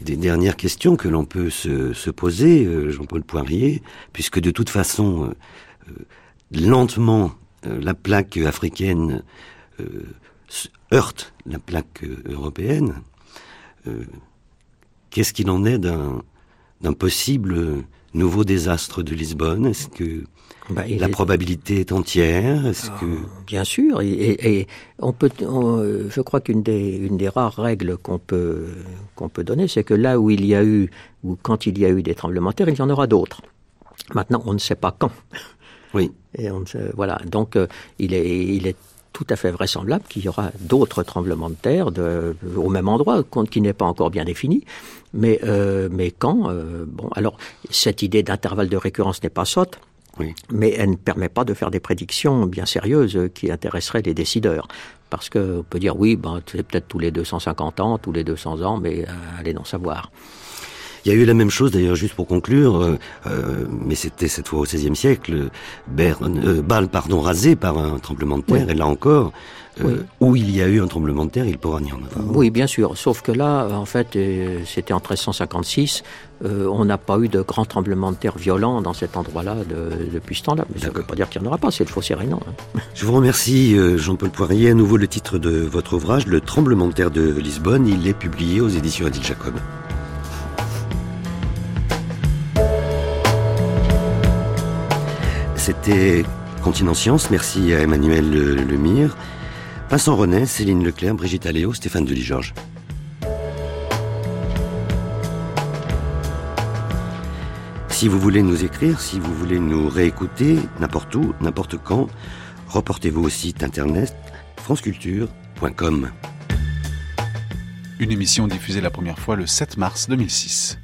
des, dernières questions que l'on peut se, se poser, euh, Jean-Paul Poirier, puisque de toute façon, euh, lentement, euh, la plaque africaine heurte la plaque européenne, qu'est-ce qu'il en est d'un possible nouveau désastre de Lisbonne? Est-ce que bah, la probabilité est entière? Est-ce que ah, bien sûr et, on peut, je crois qu'une des une des rares règles qu'on peut qu'on peut donner, c'est que là où il y a eu ou quand il y a eu des tremblements de terre, il y en aura d'autres. Maintenant, on ne sait pas quand. Oui. Et on voilà. Donc, euh, il est il est tout à fait vraisemblable qu'il y aura d'autres tremblements de terre de, au même endroit, qui n'est pas encore bien défini. Mais, euh, mais quand euh, Bon, alors, cette idée d'intervalle de récurrence n'est pas sotte. Oui. Mais elle ne permet pas de faire des prédictions bien sérieuses qui intéresseraient les décideurs. Parce qu'on peut dire, oui, ben, c'est peut-être tous les 250 ans, tous les 200 ans, mais euh, allez non savoir. Il y a eu la même chose d'ailleurs, juste pour conclure, euh, euh, mais c'était cette fois au XVIe siècle, Berne, euh, Bâle, pardon, rasé par un tremblement de terre, et là encore, euh, où il y a eu un tremblement de terre, il pourra n'y en avoir. Oui, bien sûr, sauf que là, en fait, c'était en 1356, on n'a pas eu de grand tremblement de terre violent dans cet endroit-là de, depuis ce temps-là. Mais ça ne veut pas dire qu'il n'y en aura pas, c'est le faux Sérénan. Hein. Je vous remercie, Jean-Paul Poirier. À nouveau, le titre de votre ouvrage, Le tremblement de terre de Lisbonne, il est publié aux éditions Adil Jacob. C'était Continent Science. Merci à Emmanuel Lemire. Vincent René, Céline Leclerc, Brigitte Aléo, Stéphane Delis-Georges. Si vous voulez nous écrire, si vous voulez nous réécouter, n'importe où, n'importe quand, reportez-vous au site internet franceculture.com. Une émission diffusée la première fois le 7 mars 2006.